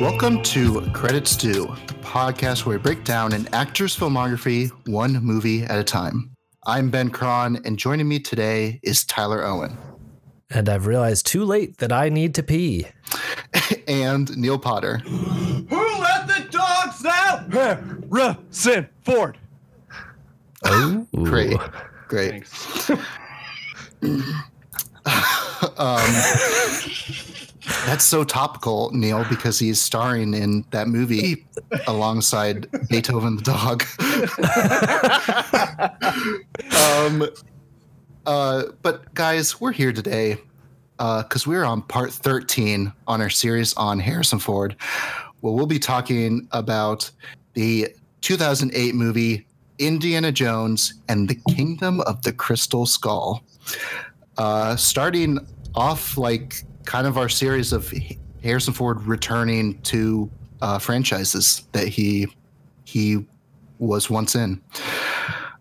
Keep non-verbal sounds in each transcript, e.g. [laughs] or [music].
Welcome to Credits Due, the podcast where we break down an actor's filmography one movie at a time. I'm Ben Cron, and joining me today is Tyler Owen. And I've realized too late that I need to pee. [laughs] and Neil Potter. Who let the dogs out? Harrison Ford. Oh, Great. Great. [laughs] um, that's so topical, Neil, because he's starring in that movie [laughs] alongside Beethoven the dog. [laughs] um, uh, but guys, we're here today because uh, we're on part 13 on our series on Harrison Ford. Well, we'll be talking about the 2008 movie Indiana Jones and the Kingdom of the Crystal Skull. Uh, starting off like kind of our series of Harrison Ford returning to uh, franchises that he he was once in.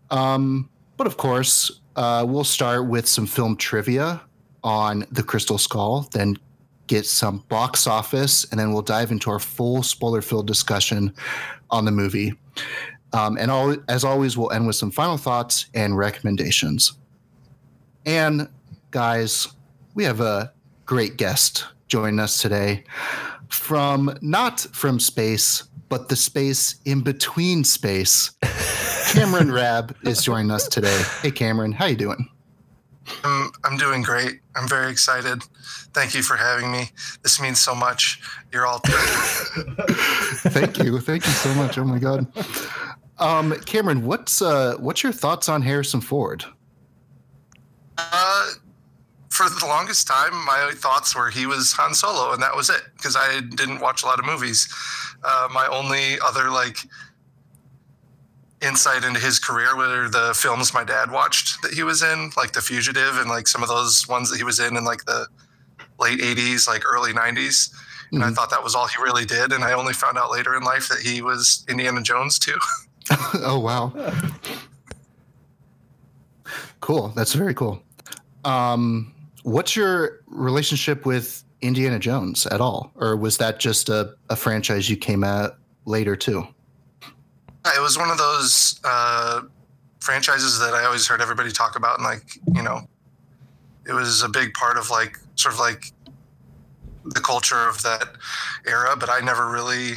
Um, but of course, uh, we'll start with some film trivia on the Crystal Skull, then get some box office, and then we'll dive into our full spoiler-filled discussion on the movie. Um, and all, as always, we'll end with some final thoughts and recommendations. And guys, we have a great guest joining us today from not from space, but the space in between space. [laughs] Cameron Rabb is joining us today. Hey, Cameron, how you doing? I'm, I'm doing great. I'm very excited. Thank you for having me. This means so much. You're all. [laughs] [laughs] Thank you. Thank you so much. Oh my God. Um, Cameron, what's uh, what's your thoughts on Harrison Ford? Uh, for the longest time, my thoughts were he was Han Solo, and that was it because I didn't watch a lot of movies. Uh, my only other like insight into his career were the films my dad watched that he was in, like The Fugitive, and like some of those ones that he was in in like the late '80s, like early '90s. And mm-hmm. I thought that was all he really did. And I only found out later in life that he was Indiana Jones too. [laughs] [laughs] oh wow. [laughs] cool. That's very cool. Um, what's your relationship with Indiana Jones at all, or was that just a, a franchise you came at later too? It was one of those uh, franchises that I always heard everybody talk about, and like you know, it was a big part of like sort of like the culture of that era. But I never really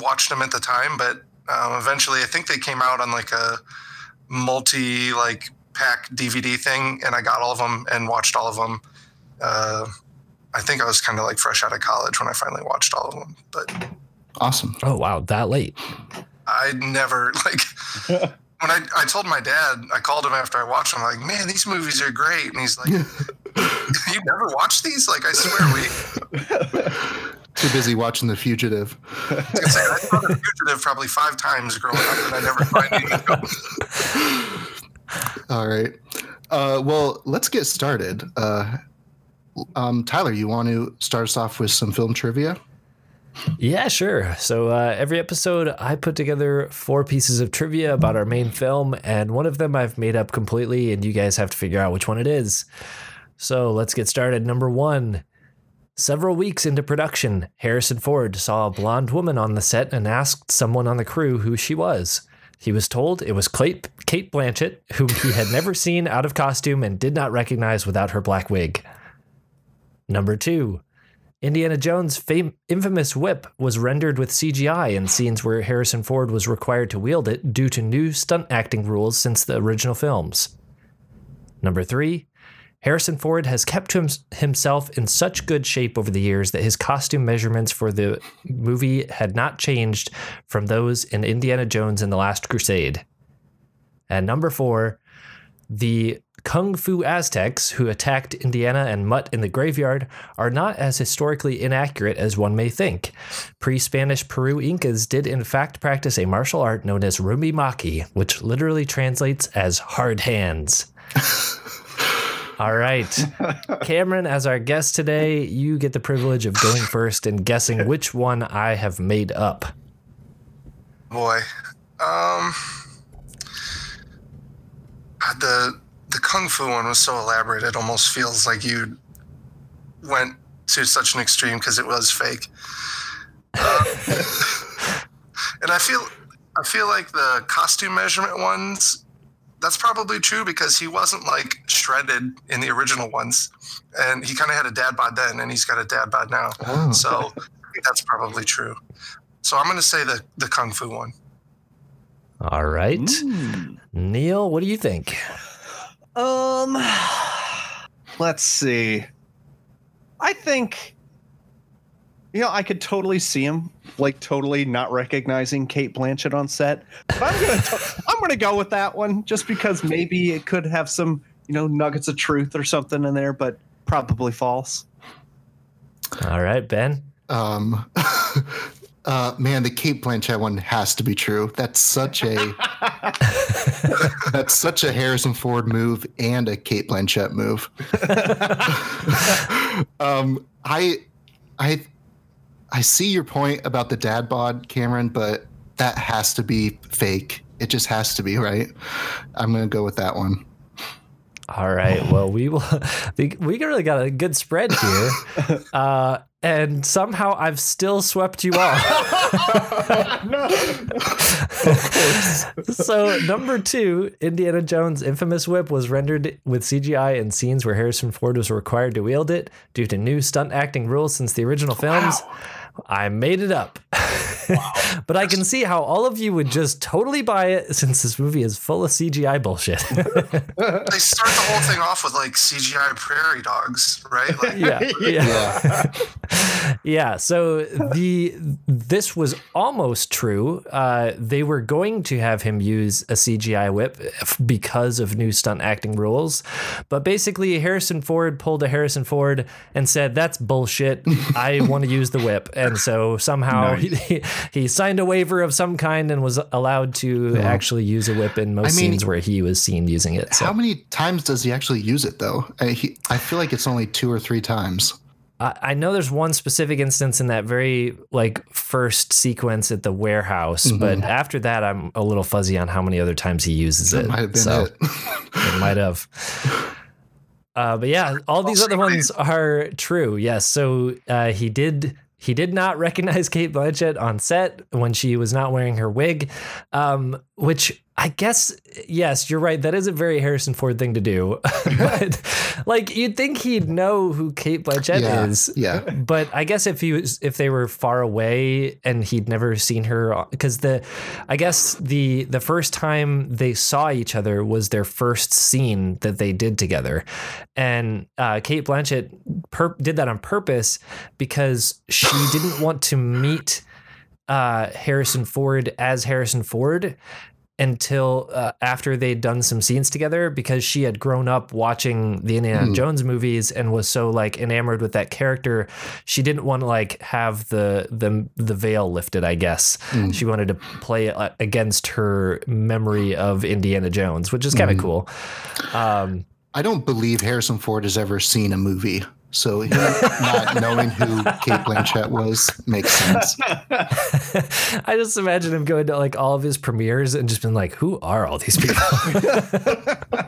watched them at the time. But um, eventually, I think they came out on like a multi like pack DVD thing, and I got all of them and watched all of them. Uh, I think I was kind of like fresh out of college when I finally watched all of them. But awesome! Oh wow, that late? I never [laughs] like when I, I told my dad, I called him after I watched them, like, man, these movies are great. And he's like, [laughs] You never watched these? Like, I swear we [laughs] too busy watching The Fugitive. I, I saw The Fugitive probably five times growing up and I never find it. All right. Uh, well, let's get started. Uh, um, Tyler, you want to start us off with some film trivia? Yeah, sure. So uh, every episode, I put together four pieces of trivia about our main film, and one of them I've made up completely, and you guys have to figure out which one it is. So let's get started. Number one. Several weeks into production, Harrison Ford saw a blonde woman on the set and asked someone on the crew who she was. He was told it was Cate Blanchett, whom he had never seen out of costume and did not recognize without her black wig. Number two, Indiana Jones' fam- infamous whip was rendered with CGI in scenes where Harrison Ford was required to wield it due to new stunt acting rules since the original films. Number three, Harrison Ford has kept him- himself in such good shape over the years that his costume measurements for the movie had not changed from those in Indiana Jones and the Last Crusade. And number four, the Kung Fu Aztecs, who attacked Indiana and Mutt in the graveyard, are not as historically inaccurate as one may think. Pre Spanish Peru Incas did, in fact, practice a martial art known as rumi maki, which literally translates as hard hands. [laughs] All right. Cameron, as our guest today, you get the privilege of going first and guessing which one I have made up. Boy. Um the the kung fu one was so elaborate it almost feels like you went to such an extreme because it was fake. [laughs] And I feel I feel like the costume measurement ones that's probably true because he wasn't like shredded in the original ones. And he kind of had a dad bod then and he's got a dad bod now. Oh. so I think that's probably true. So i'm going to say the the kung fu one All right. Mm. Neil, what do you think? Um, let's see. I think, you know, I could totally see him like totally not recognizing Cate Blanchett on set. But I'm gonna, t- [laughs] I'm gonna go with that one just because maybe it could have some, you know, nuggets of truth or something in there, but probably false. All right, Ben. Um, [laughs] uh, man, the Cate Blanchett one has to be true. That's such a that's such a Harrison Ford move and a Cate Blanchett move. [laughs] um, I I I see your point about the dad bod, Cameron, but that has to be fake. It just has to be, right? I'm gonna go with that one. All right. Well, we will. [laughs] We really got a good spread here, [laughs] uh, and somehow I've still swept you [laughs] off. so number two, Indiana Jones' infamous whip was rendered with CGI in scenes where Harrison Ford was required to wield it due to new stunt acting rules since the original films. I made it up. But I can see how all of you would just totally buy it since this movie is full of CGI bullshit. they start the whole thing off with like cgi prairie dogs right like yeah, yeah, yeah. So the this was almost true. Uh, they were going to have him use a CGI whip because of new stunt acting rules, but basically Harrison Ford pulled a Harrison Ford and said, "That's bullshit. I want to use the whip." And so somehow [laughs] he, he signed a waiver of some kind and was allowed to actually use a whip in most I mean- scenes where he was seen using it. So. How many times does he actually use it though? I, he, I feel like it's only two or three times. I know there's one specific instance in that very like first sequence at the warehouse, but after that, I'm a little fuzzy on how many other times he uses it. That might have been So, it. [laughs] it might have. Uh, but yeah, all these other ones are true. Yes. So uh, he did. He did not recognize Cate Blanchett on set when she was not wearing her wig, um, which I guess yes, you're right. That is a very Harrison Ford thing to do. [laughs] but like you'd think he'd know who Cate Blanchett Yeah, is. yeah. But I guess if he was if they were far away and he'd never seen her because the I guess the the first time they saw each other was their first scene that they did together. And uh, Cate Blanchett did that on purpose because she didn't want to meet uh, Harrison Ford as Harrison Ford until uh, after they'd done some scenes together because she had grown up watching the Indiana Jones movies and was so like enamored with that character. She didn't want to like have the the the veil lifted I guess. She wanted to play against her memory of Indiana Jones which is kind of cool. Um I don't believe Harrison Ford has ever seen a movie. So him not knowing who Cate Blanchett was makes sense. [laughs] I just imagine him going to like all of his premieres and just been like, "Who are all these people?" [laughs]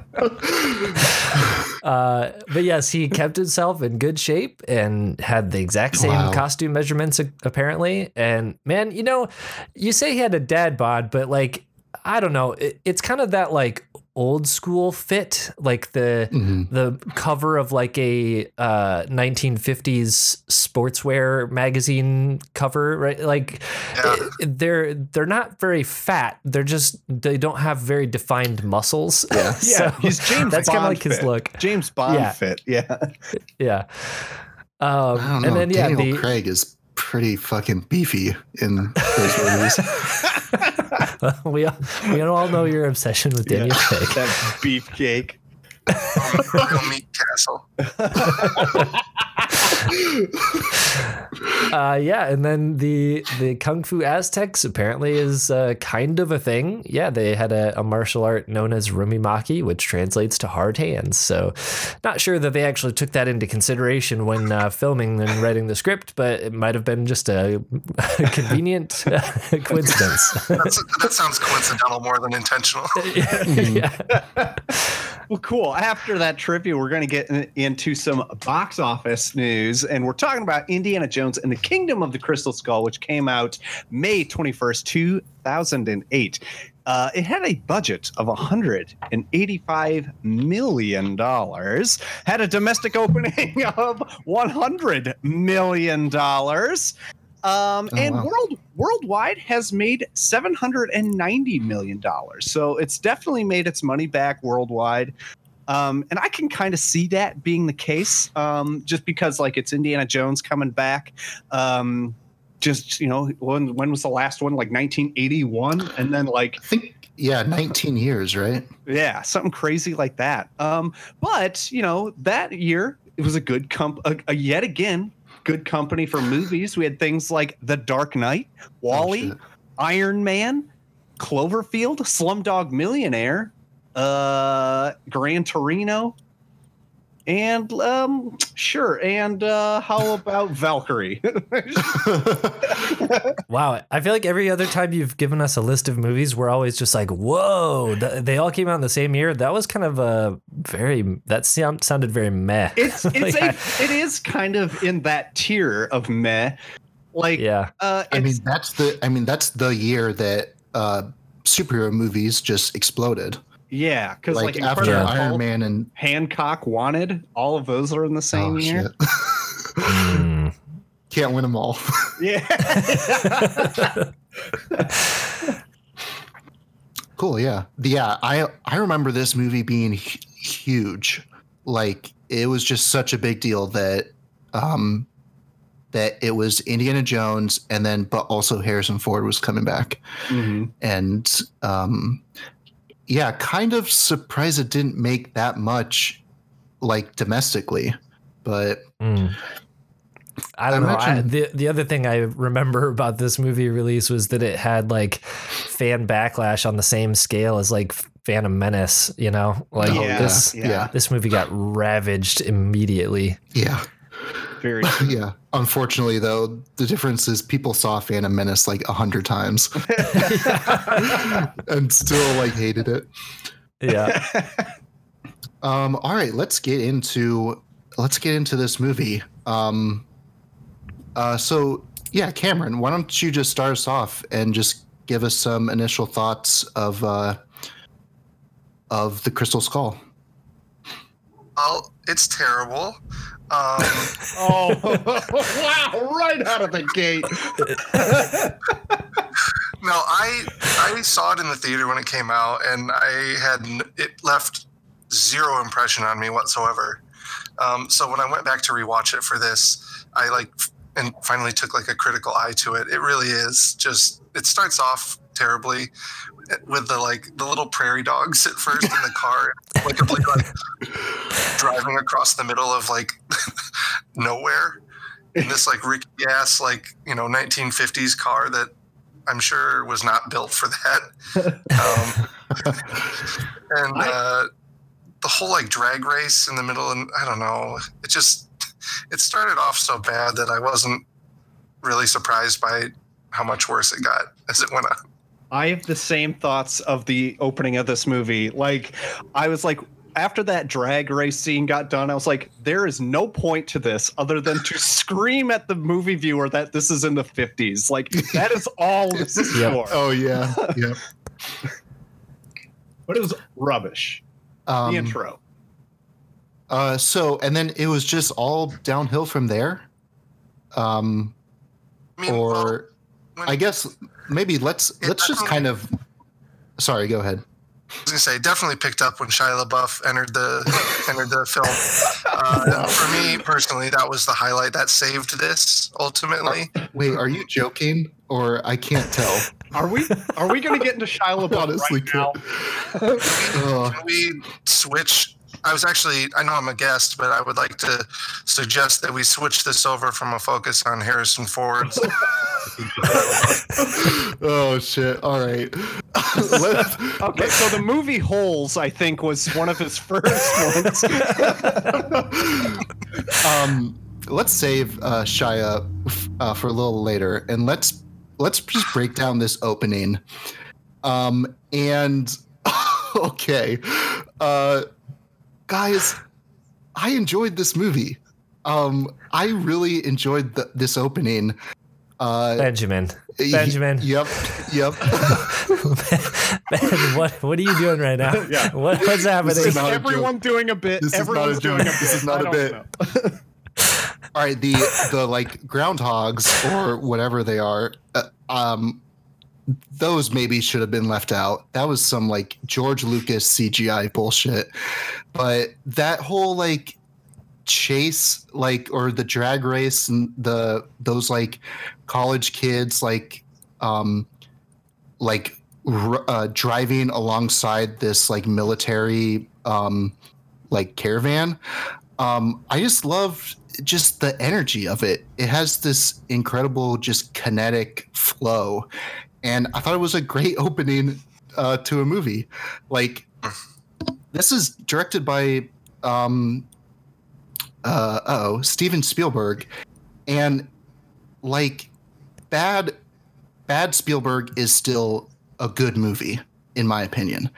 uh, but yes, he kept himself in good shape and had the exact same Wow. costume measurements apparently. And man, you know, you say he had a dad bod, but like, I don't know, it, it's kind of that like old school fit, like the the cover of like a uh, 1950s sportswear magazine cover, right? Like Yeah. they're they're not very fat. They're just they don't have very defined muscles. Yeah, [laughs] Yeah, he's James That's kind of Bond like his fit. look. James Bond Yeah. fit. Yeah. [laughs] Yeah. Um, I don't know. and then yeah, Daniel the Craig is pretty fucking beefy in those movies. [laughs] [laughs] we all, we all know your obsession with Daniel Craig. that beefcake. Royal Meat Castle. [laughs] Uh, yeah, and then the the Kung Fu Aztecs apparently is uh, kind of a thing. Yeah, they had a, a martial art known as rumimaki, which translates to hard hands. So, not sure that they actually took that into consideration when uh, filming and writing the script, but it might have been just a convenient uh, [laughs] coincidence. That's, that sounds coincidental more than intentional. [laughs] yeah. Well, cool. After that trivia, we're going to get in- into some box office news, and we're talking about Indiana Jones and the Kingdom of the Crystal Skull, which came out May 21st, 2008. Uh, it had a budget of 185 million dollars. Had a domestic opening [laughs] of 100 million dollars. Um, Oh, and wow. world worldwide has made 790 million dollars. So it's definitely made its money back worldwide. Um, and I can kind of see that being the case, um, just because like it's Indiana Jones coming back. Um, just you know, when when was the last one? Like 1981, and then like I think yeah, 19 years, right? yeah, something crazy like that. Um, but you know, that year it was a good comp, a, a yet again good company for movies. We had things like The Dark Knight, WALL-E, Oh. Iron Man, Cloverfield, Slumdog Millionaire, uh, Gran Torino, and um, sure. And uh, how about Valkyrie? [laughs] Wow, I feel like every other time you've given us a list of movies, we're always just like, "Whoa!" th- They all came out in the same year. That was kind of a very that sound, sounded very meh. it's [laughs] it's Like, a I- it is kind of in that tier of meh. Like yeah, uh, I mean, that's the I mean, that's the year that uh superhero movies just exploded. Yeah, because Like, like, after Incredible Iron Hulk, Man and Hancock Wanted, all of those are in the same oh, year. shit. Mm. [laughs] Can't win them all. [laughs] Yeah. [laughs] cool, yeah. Yeah, I I remember this movie being huge. Like it was just such a big deal that um that it was Indiana Jones and then but also Harrison Ford was coming back. Mhm. and um yeah kind of surprised it didn't make that much like domestically but Mm. I don't I know. I, the the other thing I remember [laughs] about this movie release was that it had like fan backlash on the same scale as like Phantom Menace. You know, like Oh, yeah, this yeah. this movie got ravaged immediately. yeah Very [laughs] yeah. Unfortunately though the difference is people saw phantom menace like a hundred times [laughs] and still like hated it. Yeah. [laughs] um all right let's get into let's get into this movie. Um uh so yeah cameron why don't you just start us off and just give us some initial thoughts of uh of the crystal skull? Well, it's terrible. Um, [laughs] oh [laughs] wow! Right out of the gate. [laughs] no, I I saw it in the theater when it came out, and I had it left zero impression on me whatsoever. Um, so when I went back to rewatch it for this, I like and finally took like a critical eye to it. It really is just it starts off terribly with the like the little prairie dogs at first in the car, [laughs] like like, [laughs] driving across the middle of like [laughs] nowhere in this like rickety ass like you know 1950s car that I'm sure was not built for that. Um, and uh, the whole like drag race in the middle, and I don't know, it just it started off so bad that I wasn't really surprised by how much worse it got as it went on. I have the same thoughts of the opening of this movie. Like, I was like, after that drag race scene got done, I was like, there is no point to this other than to [laughs] scream at the movie viewer that this is in the 50s. Like, that is all this is Yep. for. oh yeah yeah But it was rubbish. um, The intro. Uh, so and then it was just all downhill from there. Um, I mean, well, or when- I guess maybe let's let's just kind of. Sorry, go ahead. I was gonna say definitely picked up when Shia LaBeouf entered the [laughs] entered the film. Uh, for me personally, that was the highlight that saved this ultimately. Wait, are you joking or I can't tell? [laughs] Are we are we going to get into Shia [laughs] LaBeouf Honestly, right now? Ugh. Can we switch? I was actually, I know I'm a guest, but I would like to suggest that we switch this over from a focus on Harrison Ford's. [laughs] oh shit! All right. Let's, [laughs] Okay, so the movie Holes, I think, was one of his first [laughs] ones. um, let's save uh, Shia uh, for a little later, and let's let's just break down this opening. Um, and okay, uh, guys, I enjoyed this movie. Um, I really enjoyed the, this opening. Uh, Benjamin. Benjamin. Yep. Yep. ben, [laughs] what what are you doing right now? [laughs] Yeah. What, what's happening? is Is not a everyone doing a bit? This is not a Everyone's joke. doing a This bit. is not I a bit. [laughs] All right. The the like groundhogs or whatever they are. Uh, um, those maybe should have been left out. That was some like George Lucas CGI bullshit. But that whole like chase like or the drag race and the those like college kids like um like uh, driving alongside this like military um like caravan um i just love just the energy of it it has this incredible just kinetic flow and i thought it was a great opening uh to a movie. Like this is directed by um uh oh steven spielberg. And like bad bad spielberg is still a good movie in my opinion.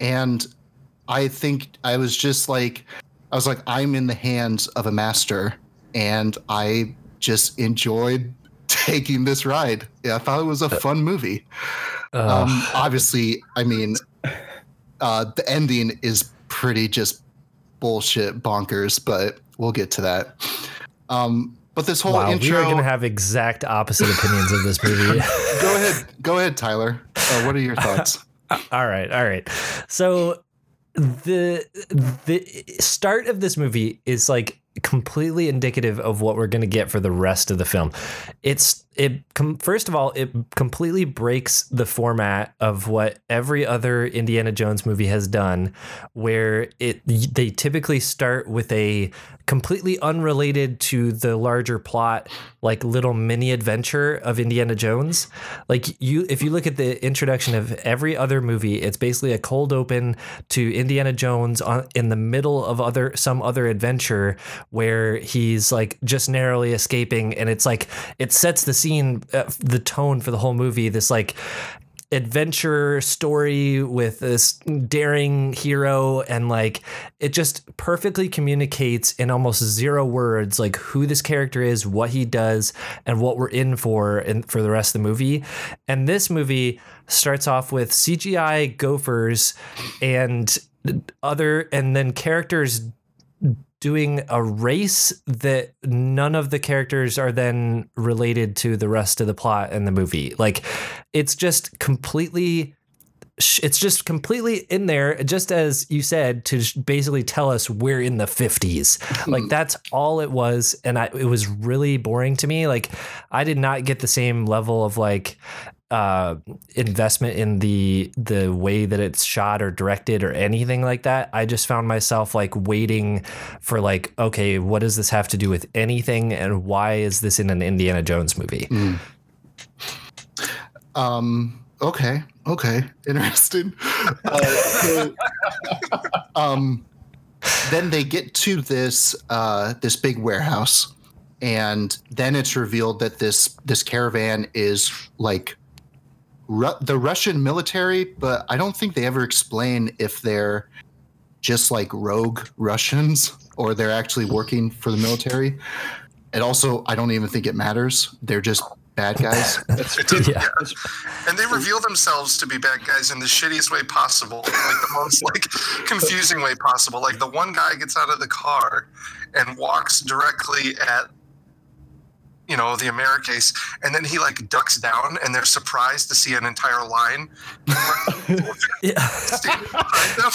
And i think i was just like i was like i'm in the hands of a master and i just enjoyed taking this ride yeah, i thought it was a fun movie Ugh. um obviously i mean uh the ending is pretty just bullshit bonkers but we'll get to that um but this whole wow, intro we are going to have exact opposite opinions of this movie. [laughs] go ahead go ahead tyler uh, what are your thoughts [laughs] all right, all right. So the the start of this movie is like completely indicative of what we're going to get for the rest of the film. It's it com- first of all it completely breaks the format of what every other Indiana Jones movie has done where it they typically start with a completely unrelated to the larger plot like little mini adventure of Indiana Jones. Like you if you look at the introduction of every other movie, it's basically a cold open to Indiana Jones on, in the middle of other some other adventure where he's like just narrowly escaping and it's like it sets the scene uh, the tone for the whole movie this like adventure story with this daring hero and like it just perfectly communicates in almost zero words like who this character is what he does and what we're in for and for the rest of the movie. And this movie starts off with cgi gophers and other and then characters doing a race that none of the characters are then related to the rest of the plot in the movie. Like it's just completely it's just completely in there just as you said to basically tell us we're in the 50s hmm. like that's all it was and I, it was really boring to me. Like i did not get the same level of like uh, investment in the the way that it's shot or directed or anything like that. I just found myself like waiting for like, okay, what does this have to do with anything, and why is this in an Indiana Jones movie? Mm. Um. Okay. Okay. [laughs] Interesting. Uh, so, [laughs] um. Then they get to this uh this big warehouse, and then it's revealed that this this caravan is like Ru- the Russian military, but I don't think they ever explain if they're just like rogue Russians [laughs] or they're actually working for the military. And also, I don't even think it matters. They're just bad guys. [laughs] [laughs] Yeah. and they reveal themselves to be bad guys in the shittiest way possible, like the most like confusing way possible. Like the one guy gets out of the car and walks directly at you know the Americase, and then he like ducks down, and they're surprised to see an entire line [laughs] Yeah. standing [laughs] behind them.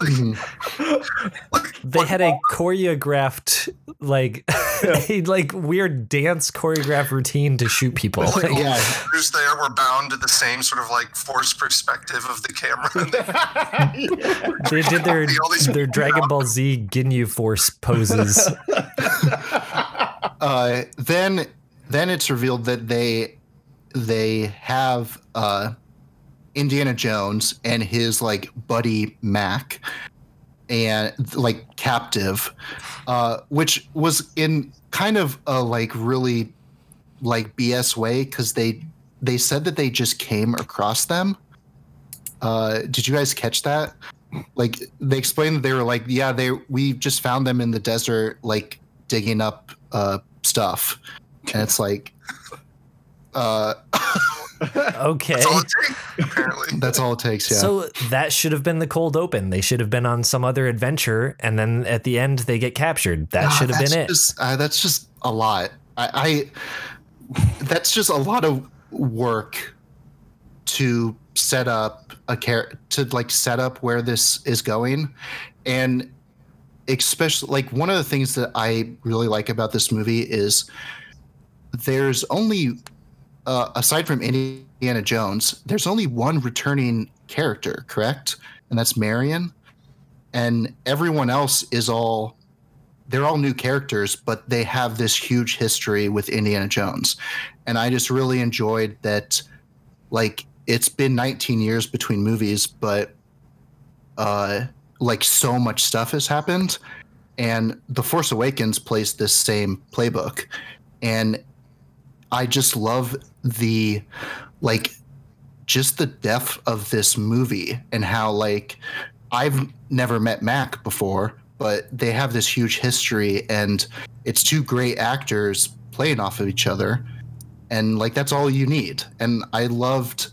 like, Mhm. like, They had a choreographed like [laughs] a like weird dance choreographed routine to shoot people. like, Yeah. the actors there were bound to the same sort of like forced perspective of the camera. And they They did their All their Dragon. Ball Z Ginyu Force poses. Uh, then then it's revealed that they they have uh, Indiana Jones and his like buddy Mac and like captive, uh, which was in kind of a like really like BS way because they they said that they just came across them. Uh, did you guys catch that? like they explained that they were like, yeah, they we just found them in the desert, like digging up uh stuff, and it's like, uh, [laughs] Okay. That's all it takes, apparently. that's all it takes. Yeah. So that should have been the cold open. They should have been on some other adventure, and then at the end they get captured. That should have been it. Just, uh, that's just a lot. I, I that's just a lot of work to set up a care to like set up where this is going, and especially like one of the things that I really like about this movie is there's only uh, aside from Indiana Jones, there's only one returning character, correct? And that's Marion. And everyone else is all they're all new characters, but they have this huge history with Indiana Jones. And I just really enjoyed that like it's been 19 years between movies, but uh like so much stuff has happened and The Force Awakens plays this same playbook. And I just love the like just the depth of this movie and how like I've never met Mac before, but they have this huge history and it's two great actors playing off of each other. And like that's all you need. And I loved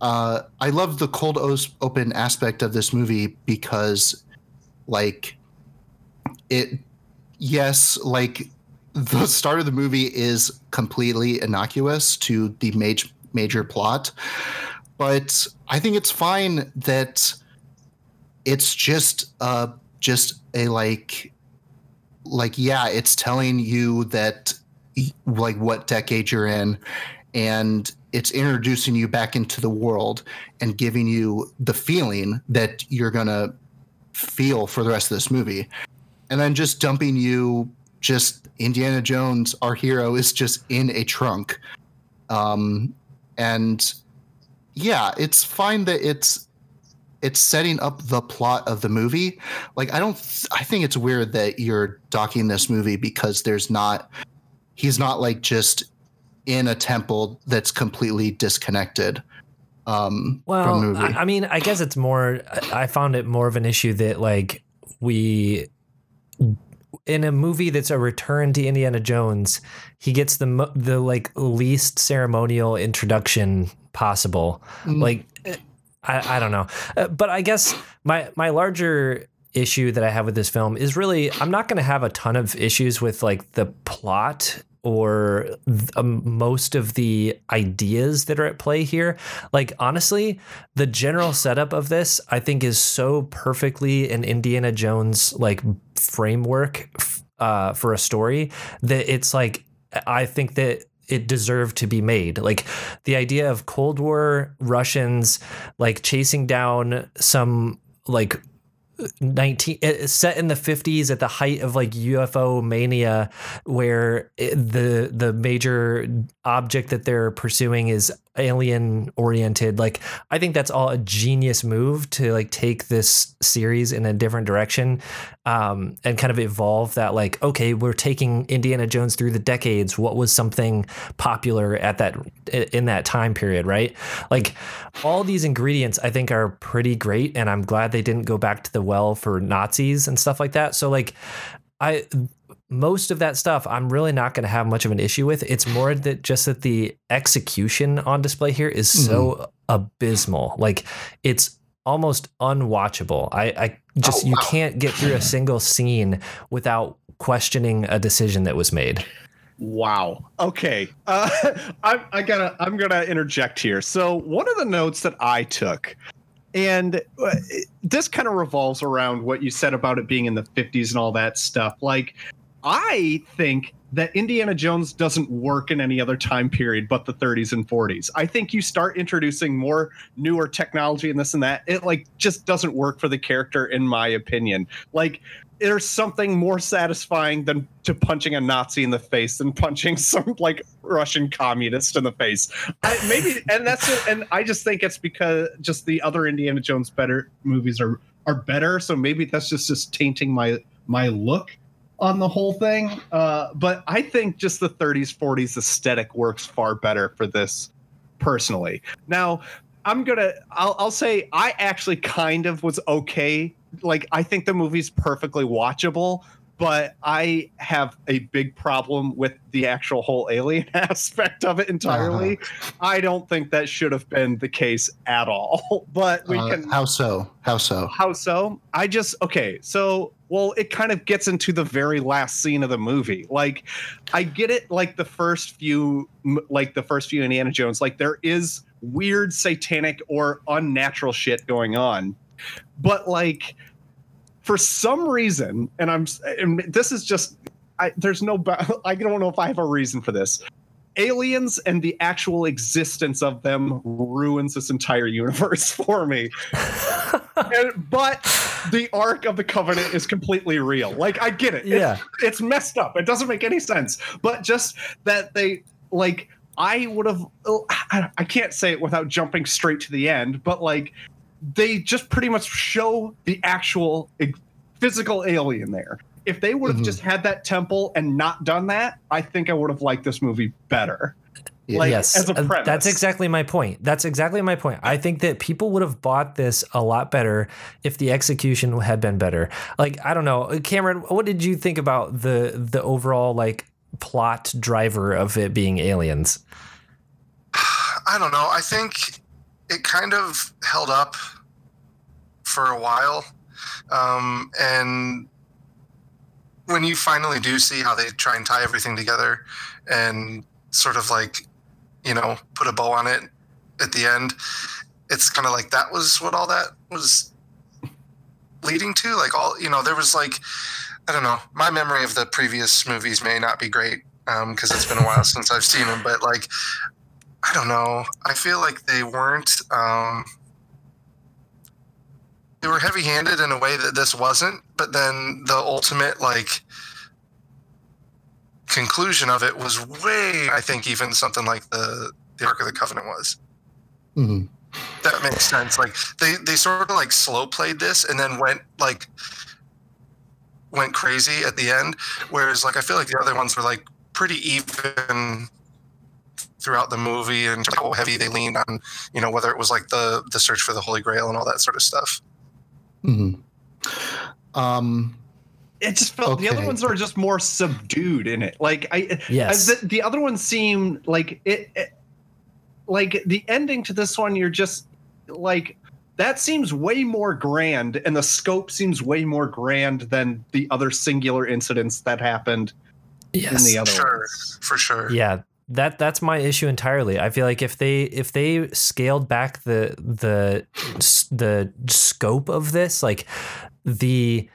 uh I love the cold open aspect of this movie because like it yes, like the [laughs] start of the movie is completely innocuous to the major major plot but i think it's fine that it's just uh just a like like yeah it's telling you that like what decade you're in and it's introducing you back into the world and giving you the feeling that you're gonna feel for the rest of this movie and then just dumping you just Indiana Jones, our hero, is just in a trunk. Um, and yeah, it's fine that it's it's setting up the plot of the movie. Like I don't, th- I think it's weird that you're docking this movie because there's not, he's not like just in a temple that's completely disconnected um, from Well, the movie. I, I mean, I guess it's more. I found it more of an issue that like we in a movie that's a return to Indiana Jones, he gets the the like least ceremonial introduction possible. Mm. Like, I, I don't know, Uh, but I guess my my larger issue that I have with this film is really I'm not going to have a ton of issues with like the plot or um, most of the ideas that are at play here. Like honestly, the general setup of this I think is so perfectly an Indiana Jones like framework uh, for a story that it's like I think that it deserved to be made. Like the idea of Cold War Russians like chasing down some like 19 set in the 50s at the height of like UFO mania where the the major object that they're pursuing is alien oriented like I think that's all a genius move to like take this series in a different direction um and kind of evolve that like okay we're taking Indiana Jones through the decades. What was something popular at that in that time period right? Like all these ingredients I think are pretty great and I'm glad they didn't go back to the well for Nazis and stuff like that. So like I most of that stuff I'm really not going to have much of an issue with. It's more that just that the execution on display here is so abysmal. Like it's almost unwatchable. I, I just Oh, you wow. can't get through a [laughs] single scene without questioning a decision that was made. Wow. Okay. Uh, [laughs] I, I gotta. I'm gonna interject here. So one of the notes that I took, and uh, this kind of revolves around what you said about it being in the 50s and all that stuff. Like, I think that Indiana Jones doesn't work in any other time period but the 30s and 40s. I think you start introducing more newer technology and this and that. It like just doesn't work for the character, in my opinion. Like there's something more satisfying than to punching a Nazi in the face than punching [laughs] some like Russian communist in the face. I, maybe, and that's it. And I just think it's because just the other Indiana Jones better movies are are better. So maybe that's just just tainting my my look on the whole thing. Uh, but I think just the 30s 40s aesthetic works far better for this personally. Now, I'm gonna. I'll, I'll say I actually kind of was okay. Like I think the movie's perfectly watchable, but I have a big problem with the actual whole alien [laughs] aspect of it entirely. Uh-huh. I don't think that should have been the case at all. [laughs] But we Uh, can. how so? How so? How so? I just okay. So well, it kind of gets into the very last scene of the movie. Like, I get it. Like the first few, like the first few Indiana Jones, like there is weird satanic or unnatural shit going on, but like for some reason, and I'm, and this is just, I, there's no, [laughs] I don't know if I have a reason for this. Aliens and the actual existence of them ruins this entire universe [laughs] for me. And- but the ark of the Covenant is completely real. Like I get it. Yeah. It's, messed up. It doesn't make any sense. But just that they like I would have I can't say it without jumping straight to the end, but like they just pretty much show the actual physical alien there. If they would have Mhm. just had that temple and not done that, I think I would have liked this movie better. Like, yes, as a uh, that's exactly my point. That's exactly my point. I think that people would have bought this a lot better if the execution had been better. Like I don't know, Cameron, what did you think about the the overall like plot driver of it being aliens? [sighs] I don't know. I think it kind of held up for a while. Um, and when you finally do see how they try and tie everything together and sort of like, you know, put a bow on it at the end, it's kind of like that was what all that was leading to. Like, all, you know, there was like, I don't know, my memory of the previous movies may not be great because it's been a while since I've seen them, but like, I don't know. I feel like they weren't. Um, they were heavy-handed in a way that this wasn't. But then the ultimate like conclusion of it was way. I think even something like the the Ark of the Covenant was. Mhm. That makes sense. Like they they sort of like slow played this and then went like went crazy at the end. Whereas like I feel like the other ones were like pretty even throughout the movie and how heavy they leaned on, you know, whether it was like the the search for the Holy Grail and all that sort of stuff. Mhm. Um, it just felt the other ones are just more subdued in it. Like I, Yes. I- the, the other ones seem like it, it, like the ending to this one. You're just like that seems way more grand, and the scope seems way more grand than the other singular incidents that happened yes, in the other Sure, ones. for sure. Yeah, that that's my issue entirely. I feel like if they if they scaled back the the the scope of this, like the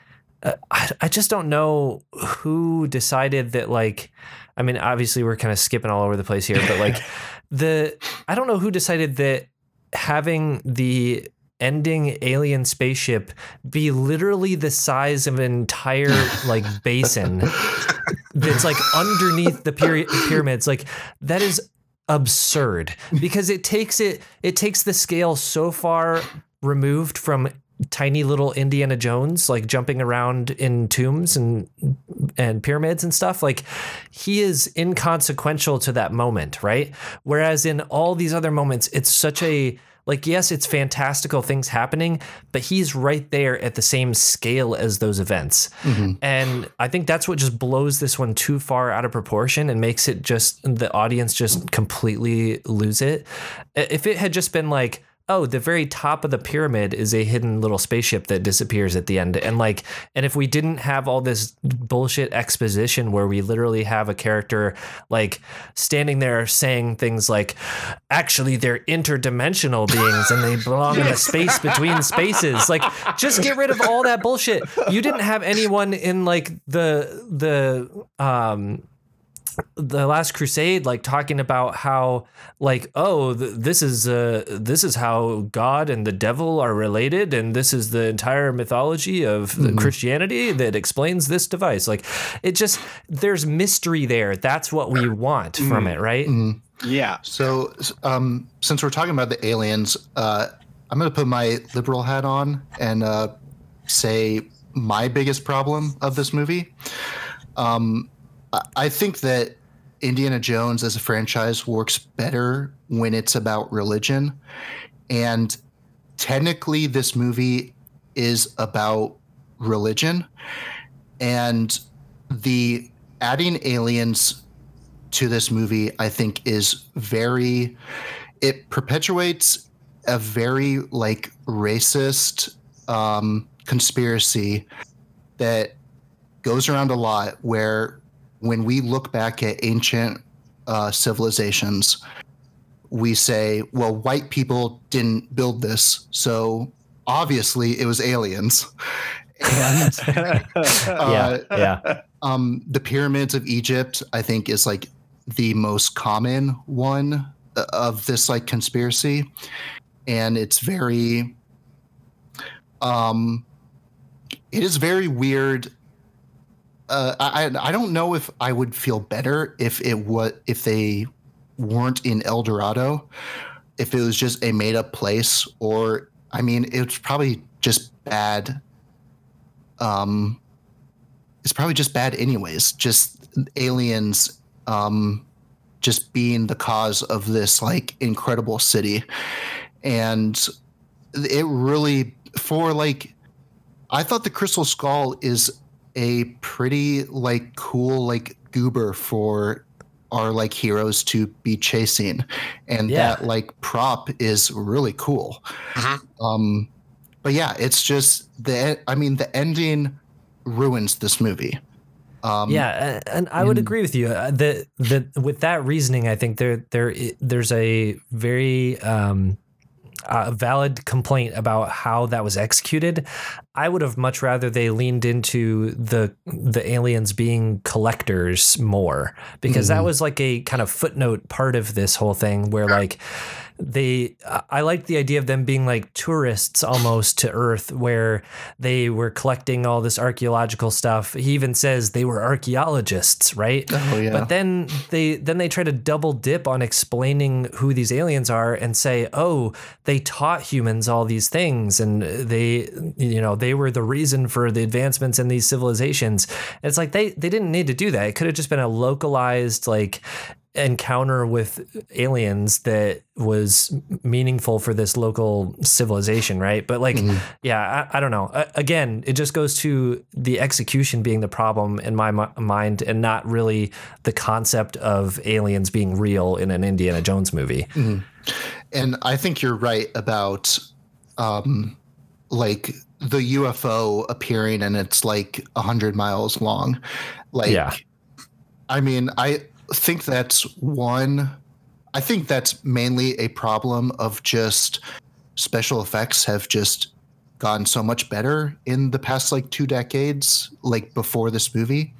uh, I, I just don't know who decided that like I mean obviously we're kind of skipping all over the place here, but like [laughs] the I don't know who decided that having the ending alien spaceship be literally the size of an entire like basin [laughs] that's like underneath the pyra- pyramids like that is absurd because it takes it it takes the scale so far removed from tiny little Indiana Jones like jumping around in tombs and and pyramids and stuff. Like he is inconsequential to that moment right? Whereas in all these other moments it's such a like yes it's fantastical things happening but he's right there at the same scale as those events mhm. and I think that's what just blows this one too far out of proportion and makes it just the audience just completely lose it. If it had just been like, oh, the very top of the pyramid is a hidden little spaceship that disappears at the end. And like, and if we didn't have all this bullshit exposition where we literally have a character like standing there saying things like, actually, they're interdimensional beings and they belong in the space between spaces. Like, just get rid of all that bullshit. You didn't have anyone in like the, the, um, the last crusade like talking about how like oh th- this is uh this is how god and the devil are related and this is the entire mythology of the christianity that explains this device like it just there's mystery there that's what we want from it right Mhm. Yeah. So, um, since we're talking about the aliens, uh, I'm going to put my liberal hat on and uh, say my biggest problem of this movie. Um, I- think that Indiana Jones as a franchise works better when it's about religion. and technically this movie is about religion and the adding aliens to this movie i think is very it perpetuates a very like racist um, conspiracy that goes around a lot where when we look back at ancient uh, civilizations we say well white people didn't build this so obviously it was aliens. [laughs] And yeah, [laughs] uh, yeah, [laughs] um, the pyramids of Egypt, I think, is like the most common one uh, of this like conspiracy, and it's very, um, it is very weird. Uh, I I don't know if I would feel better if it was if they weren't in El Dorado, if it was just a made up place, or I mean, it's probably just bad. Um, it's probably just bad anyways. Just aliens um just being the cause of this like incredible city. And it really for like I thought the Crystal Skull is a pretty like cool like goober for our like heroes to be chasing and Yeah. that like prop is really cool Mhm. um but yeah it's just the i mean the ending ruins this movie um yeah, and I would in- agree with you. Uh, The the with that reasoning, I think there there there's a very um, uh, valid complaint about how that was executed. I would have much rather they leaned into the the aliens being collectors more because that Mhm. was like a kind of footnote part of this whole thing where like they I- I liked the idea of them being like tourists almost to Earth where they were collecting all this archaeological stuff. He even says they were archaeologists, right? oh yeah But then they then they try to double dip on explaining who these aliens are and say, "Oh, they taught humans all these things and they you know, they were the reason for the advancements in these civilizations." It's like they they didn't need to do that. It could have just been a localized like encounter with aliens that was meaningful for this local civilization, right? But like, Mhm. yeah, I, I don't know. Again, it just goes to the execution being the problem in my mi- mind, and not really the concept of aliens being real in an Indiana Jones movie. Mhm. and i think you're right about um like the ufo appearing and it's like 100 miles long. Like Yeah. i mean i think that's one i think that's mainly a problem of just special effects have just gotten so much better in the past like two decades like before this movie.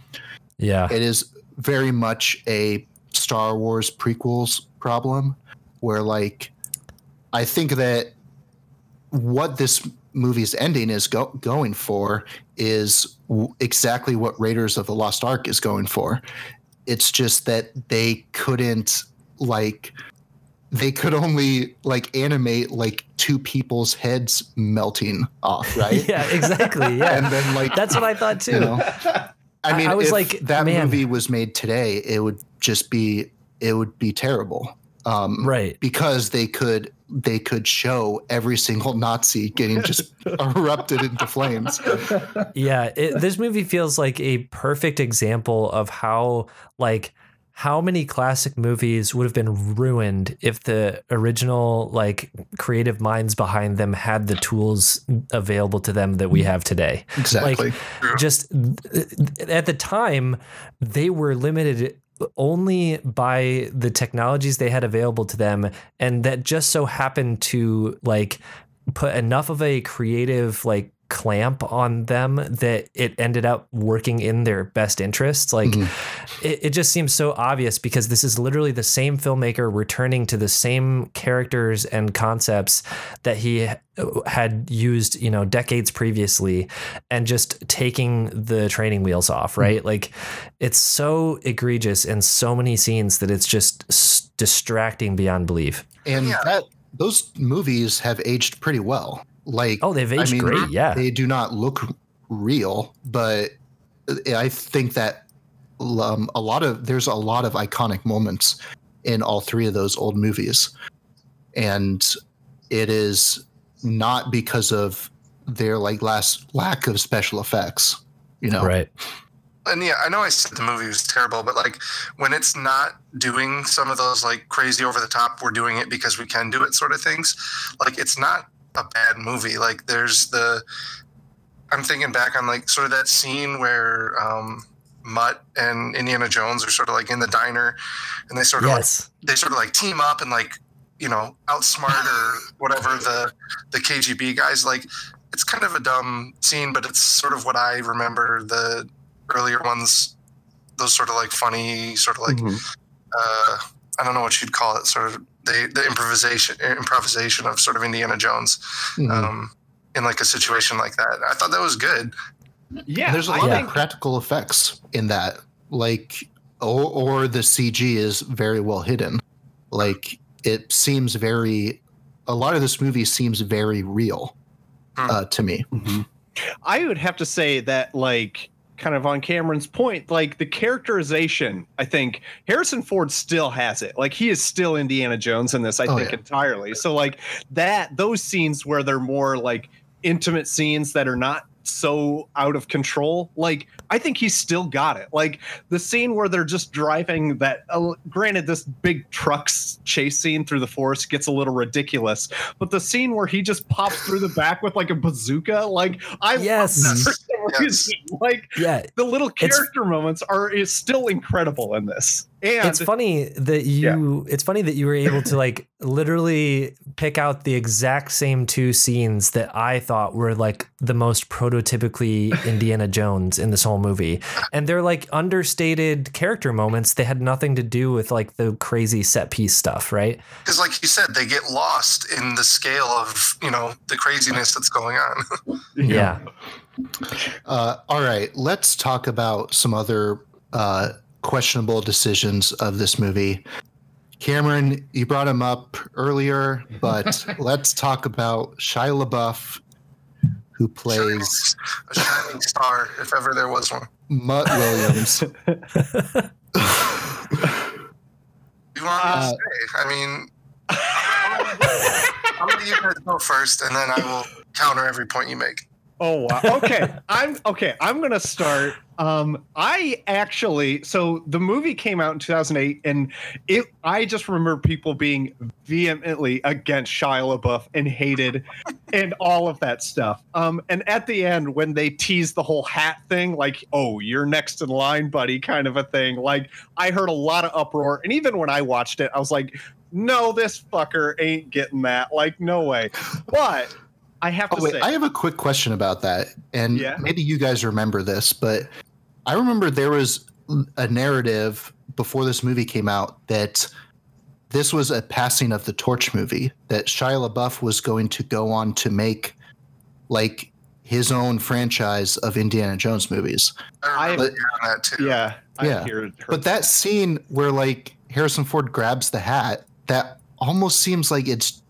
Yeah, it is very much a Star Wars prequels problem where like I think that what this movie's ending is go- going for is w- exactly what Raiders of the Lost Ark is going for. It's just that they couldn't like they could only like animate like two people's heads melting off, [laughs] right? yeah, exactly. [laughs] Yeah, And then like that's what I thought too. you know i mean I was if like, that man. movie was made today it would just be it would be terrible um Right. because they could they could show every single nazi getting just [laughs] erupted into flames. Yeah it, this movie feels like a perfect example of how like how many classic movies would have been ruined if the original like creative minds behind them had the tools available to them that we have today. Exactly. like, just at the time they were limited only by the technologies they had available to them. And that just so happened to like put enough of a creative like clamp on them that it ended up working in their best interests. Like Mhm. it, it just seems so obvious because this is literally the same filmmaker returning to the same characters and concepts that he had used you know decades previously and just taking the training wheels off right? Like it's so egregious in so many scenes that it's just s- distracting beyond belief. And Yeah. that those movies have aged pretty well like oh they've aged I mean, great yeah they do not look real, but I think that um, a lot of there's a lot of iconic moments in all three of those old movies, and it is not because of their like last lack of special effects. You know, Right. and yeah, I know I said the movie was terrible, but like when it's not doing some of those like crazy over the top, we're doing it because we can do it sort of things. Like it's not a bad movie. Like there's the, I'm thinking back on like sort of that scene where um, Mutt and Indiana Jones are sort of like in the diner, and they sort of like they sort of like team up and like you know outsmart or [laughs] whatever the the KGB guys like it's kind of a dumb scene but it's sort of what I remember the earlier ones those sort of like funny sort of like Mhm. uh I don't know what you'd call it sort of the the improvisation improvisation of sort of Indiana Jones Mhm. um in like a situation like that I thought that was good yeah, there's a lot think of practical effects in that, like, or, or the CG is very well hidden. Like, it seems very. A lot of this movie seems very real Hmm. uh, to me. Mhm. I would have to say that, like, kind of on Cameron's point, like the characterization, I think Harrison Ford still has it. Like, he is still Indiana Jones in this, I Oh, think, yeah. entirely. So, like, that, those scenes where they're more like intimate scenes that are not so out of control, like, I think he's still got it. Like, the scene where they're just driving that, uh, granted, this big trucks chase scene through the forest gets a little ridiculous, but the scene where he just pops through the back with like a bazooka, like I love Yes. that Yes. [laughs] Like Yeah. the little It's- character moments are is still incredible in this. And it's funny that you it's funny that you were able to like literally pick out the exact same two scenes that I thought were like the most prototypically Indiana Jones in this whole movie. And they're like understated character moments. They had nothing to do with like the crazy set piece stuff, right? because like you said they get lost in the scale of you know the craziness that's going on [laughs] Yeah. Uh, all right, let's talk about some other uh, questionable decisions of this movie. Cameron, you brought him up earlier, but [laughs] let's talk about Shia LaBeouf, who plays a shining star if ever there was one Mutt Williams. [laughs] you want me to Uh, say i mean i'm gonna you guys go first and then i will counter every point you make Oh wow. Okay. I'm okay. I'm gonna start. Um, I actually so the movie came out in 2008, and it I just remember people being vehemently against Shia LaBeouf and hated [laughs] and all of that stuff. Um, and at the end, when they tease the whole hat thing, like, oh, you're next in line, buddy, kind of a thing. Like, I heard a lot of uproar, and even when I watched it, I was like, no, this fucker ain't getting that. Like, no way. [laughs] But I have to Oh, wait, say, I have a quick question about that. And Yeah. maybe you guys remember this, but I remember there was a narrative before this movie came out that this was a passing of the torch movie, that Shia LaBeouf was going to go on to make like his own franchise of Indiana Jones movies. i remember But- hearing that too yeah, Yeah. hear it. But that scene where like Harrison Ford grabs the hat, that almost seems like it's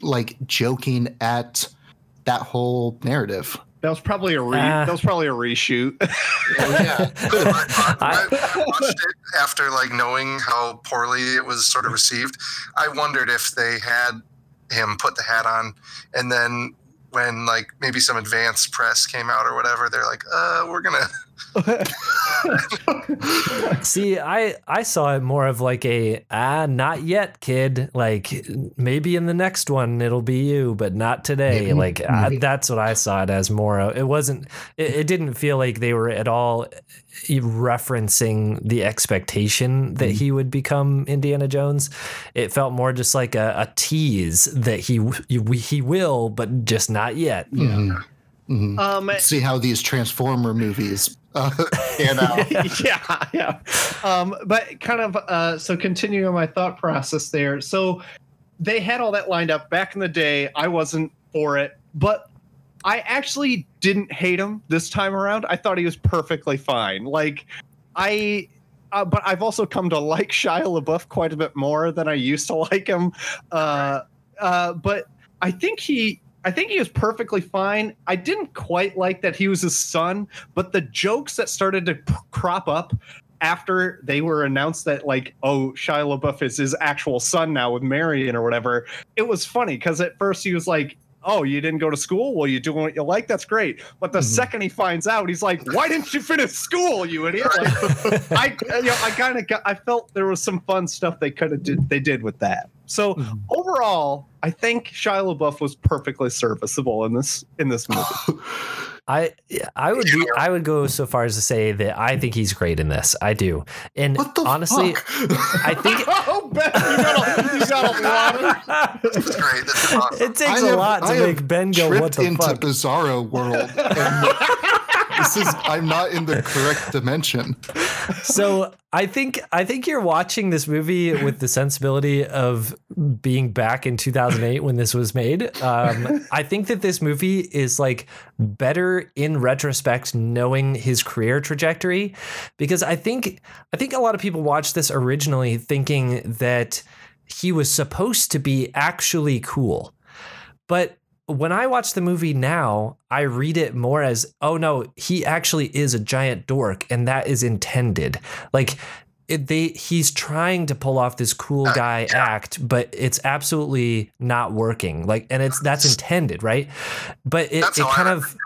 like joking at that whole narrative. That was probably a re- Ah. that was probably a reshoot. [laughs] yeah. I- When I watched it after like knowing how poorly it was sort of received, I wondered if they had him put the hat on, and then when like maybe some advanced press came out or whatever, they're like, "Uh, we're gonna." [laughs] [laughs] See, I I saw it more of like a ah, not yet, kid. Like maybe in the next one it'll be you, but not today. Maybe. like I, that's what I saw it as more. Of. It wasn't. It, it didn't feel like they were at all referencing the expectation that he would become Indiana Jones. It felt more just like a, a tease that he he will, but just not yet. Mhm. Mhm. um, See how these Transformer movies [laughs] uh, out. [laughs] yeah, yeah. Um, but kind of uh, so continuing my thought process there. So they had all that lined up back in the day. I wasn't for it, but I actually didn't hate him this time around. I thought he was perfectly fine. Like I. Uh, but I've also come to like [laughs] Shia LaBeouf quite a bit more than I used to like him. Uh, uh, but I think he, I think he was perfectly fine. I didn't quite like that he was his son, but the jokes that started to p- crop up after they were announced that like oh Shia LaBeouf is his actual son now with Marion or whatever, it was funny because at first he was like. Oh, you didn't go to school? Well, you're doing what you like. That's great. But the Mhm. second he finds out, he's like, "Why didn't you finish school, you idiot?" Like, [laughs] I, you know, I kind of, I felt there was some fun stuff they could have did, they did with that. So Mhm. overall, I think Shia LaBeouf was perfectly serviceable in this in this movie. [laughs] I I would be I would go so far as to say that I think he's great in this. I do. And What the honestly, fuck? I think [laughs] oh, Ben, you got a, you got a [laughs] lot of It's great. This is awesome. it takes I a have- lot to I have make Ben go, "What tripped the into fuck?" Bizarro world. and this is I'm not in the correct dimension. so I think I think you're watching this movie with the sensibility of being back in 2008 when this was made. Um, I think that this movie is like better in retrospect, knowing his career trajectory, because I think I think a lot of people watched this originally thinking that he was supposed to be actually cool, but when I watch the movie now, I read it more as, oh no, he actually is a giant dork, and that is intended. Like it, they, he's trying to pull off this cool guy act, but it's absolutely not working. Like, and it's that's intended, right? But it, it kind of.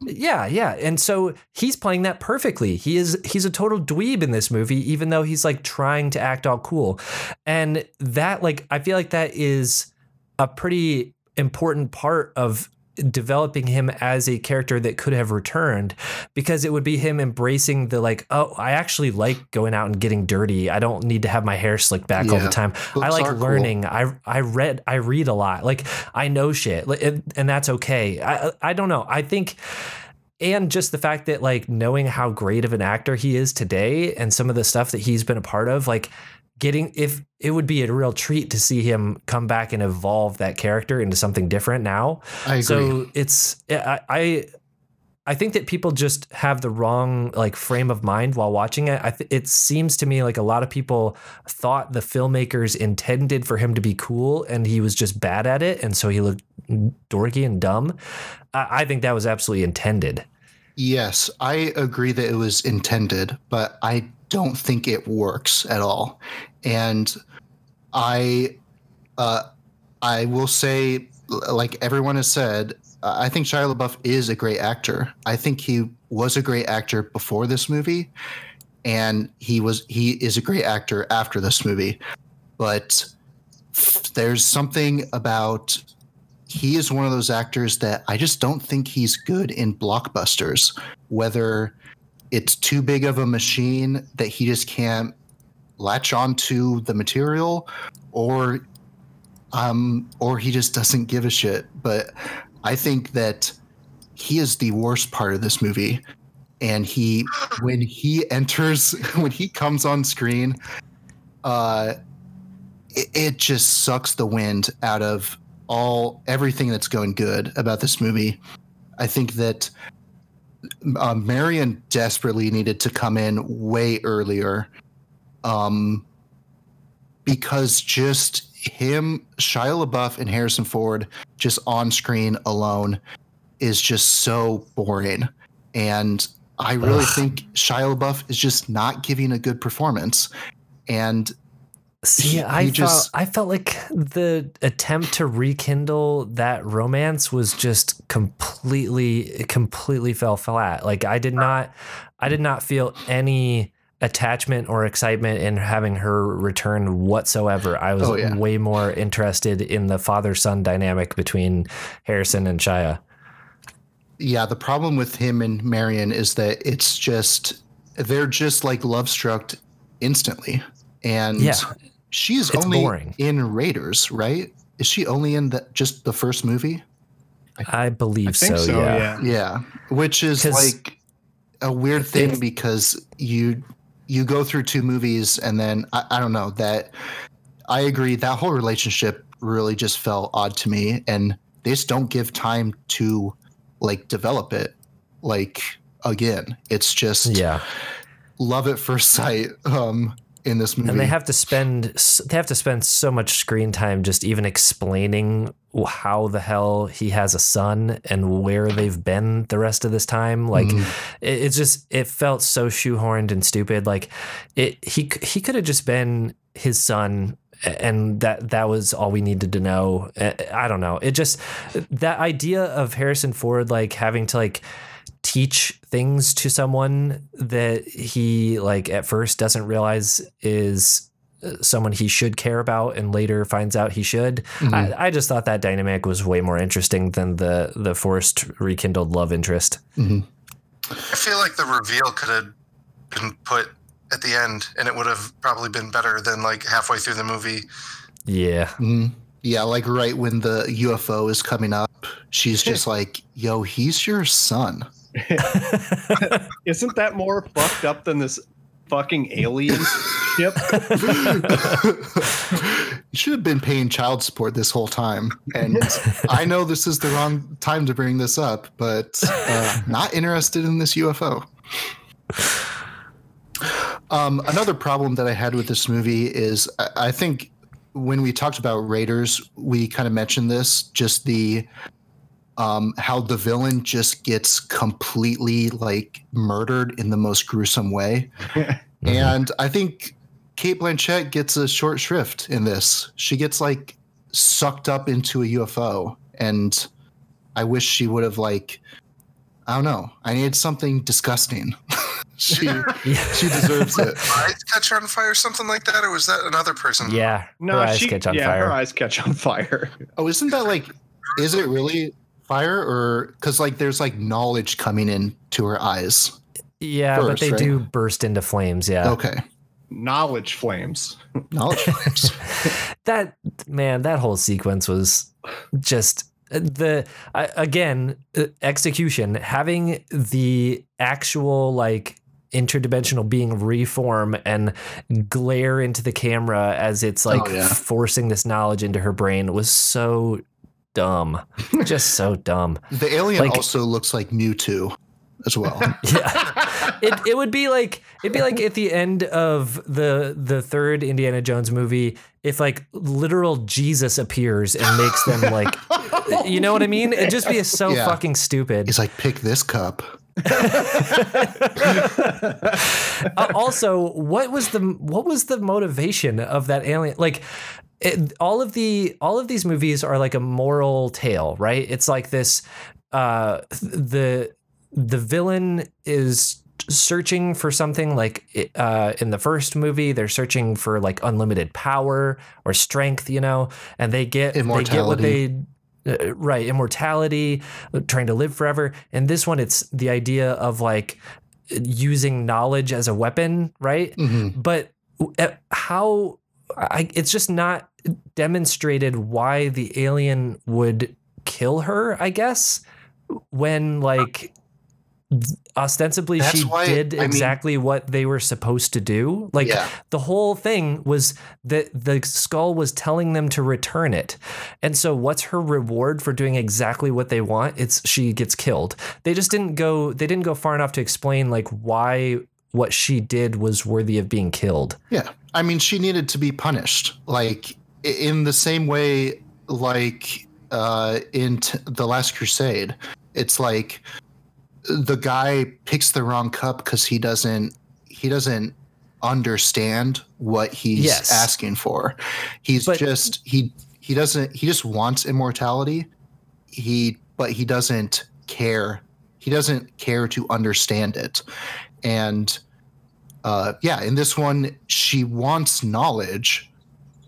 Yeah, yeah. And so he's playing that perfectly. He is he's a total dweeb in this movie even though he's like trying to act all cool. And that like I feel like that is a pretty important part of developing him as a character that could have returned because it would be him embracing the like oh I actually like going out and getting dirty. I don't need to have my hair slicked back all the time. I like are cool. learning. I I read I read a lot. Like I know shit. And, and that's okay. I I don't know. I think and just the fact that like knowing how great of an actor he is today and some of the stuff that he's been a part of like getting if it would be a real treat to see him come back and evolve that character into something different now I agree. so it's I, I I think that people just have the wrong like frame of mind while watching it. I th- it seems to me like a lot of people thought the filmmakers intended for him to be cool and he was just bad at it, and so he looked dorky and dumb. I, I think that was absolutely intended. Yes, I agree that it was intended, but I don't think it works at all. And I, uh, I will say, like everyone has said, I think Shia LaBeouf is a great actor. I think he was a great actor before this movie, and he was he is a great actor after this movie. But there's something about he is one of those actors that I just don't think he's good in blockbusters. Whether it's too big of a machine that he just can't latch onto the material, or um, or he just doesn't give a shit. But I think that he is the worst part of this movie. And he, when he enters, [laughs] when he comes on screen, uh, it, it just sucks the wind out of all everything that's going good about this movie. I think that uh, Marion desperately needed to come in way earlier, um, because just him, Shia LaBeouf, and Harrison Ford just on screen alone is just so boring, and I really Ugh. think Shia LaBeouf is just not giving a good performance, and See, I he felt just- I felt like the attempt to rekindle that romance was just completely completely fell flat. Like I did not I did not feel any attachment or excitement in having her return whatsoever. I was Oh, yeah. way more interested in the father-son dynamic between Harrison and Shia. yeah, the problem with him and Marion is that it's just they're just like love struck instantly, and Yeah. She's It's only boring. in Raiders, right? Is she only in the just the first movie? I believe I think so, so, yeah. yeah. Yeah, which is like a weird thing it's- because you you go through two movies and then I, I don't know that I agree that whole relationship really just felt odd to me and they just don't give time to like develop it like again it's just Yeah. love at first sight um in this movie. and they have to spend they have to spend so much screen time just even explaining how the hell he has a son and where they've been the rest of this time like Mhm. it, it's just it felt so shoehorned and stupid like it he he could have just been his son and that that was all we needed to know I I don't know it just that idea of Harrison Ford like having to like teach things to someone that he like at first doesn't realize is uh, someone he should care about and later finds out he should Mhm. I, I just thought that dynamic was way more interesting than the the forced rekindled love interest Mhm. I feel like the reveal could have been put at the end, and it would have probably been better than like halfway through the movie. yeah Mhm. Yeah, like right when the UFO is coming up, she's just like, "Yo, he's your son." [laughs] Isn't that more fucked up than this fucking alien ship? [laughs] you should have been paying child support this whole time. And [laughs] I know this is the wrong time to bring this up, but uh, not interested in this UFO. Um, another problem that I had with this movie is I, I think when we talked about Raiders, we kind of mentioned this just the um, how the villain just gets completely like murdered in the most gruesome way. [laughs] And I think Cate Blanchett gets a short shrift in this. She gets like sucked up into a UFO, and I wish she would have like, I don't know. I needed something disgusting. [laughs] she [laughs] she deserves it. Eyes catch on fire, something like that, or was that another person? yeah No, her eyes she, catch on yeah, fire her eyes catch on fire. Oh, isn't that like? Is it really fire or because like there's like knowledge coming in to her eyes? yeah but they right? do burst into flames yeah Okay, Knowledge flames. [laughs] knowledge flames. [laughs] that man that whole sequence was just the again uh, execution having the actual like interdimensional being reform and glare into the camera as it's like Oh, yeah. forcing this knowledge into her brain was so dumb just so dumb The alien Like- also looks like Mewtwo as well. [laughs] yeah it, it would be like it'd be like at the end of the the third indiana jones movie if like literal jesus appears and makes them like [laughs] you know what i mean it'd just be so Yeah. fucking stupid He's like, pick this cup. [laughs] Uh, also what was the what was the motivation of that alien like it, all of the all of these movies are like a moral tale right? It's like this uh the the villain is searching for something like uh in the first movie they're searching for like unlimited power or strength you know and they get they get what they uh, right immortality trying to live forever. And this one it's the idea of like using knowledge as a weapon right? Mhm. but uh, how I, it's just not demonstrated why the alien would kill her i guess when like ostensibly That's she why- did I mean- exactly what they were supposed to do. Like Yeah. the whole thing was that the skull was telling them to return it. And so what's her reward for doing exactly what they want? It's she gets killed. They just didn't go they didn't go far enough to explain like why what she did was worthy of being killed Yeah. I mean, she needed to be punished. Like, in the same way, like, uh, in t- The Last Crusade, it's like the guy picks the wrong cup because he doesn't, he doesn't understand what he's Yes. asking for. He's But- just, he, he doesn't, he just wants immortality. He, but he doesn't care. He doesn't care to understand it. And, uh, yeah, in this one, she wants knowledge,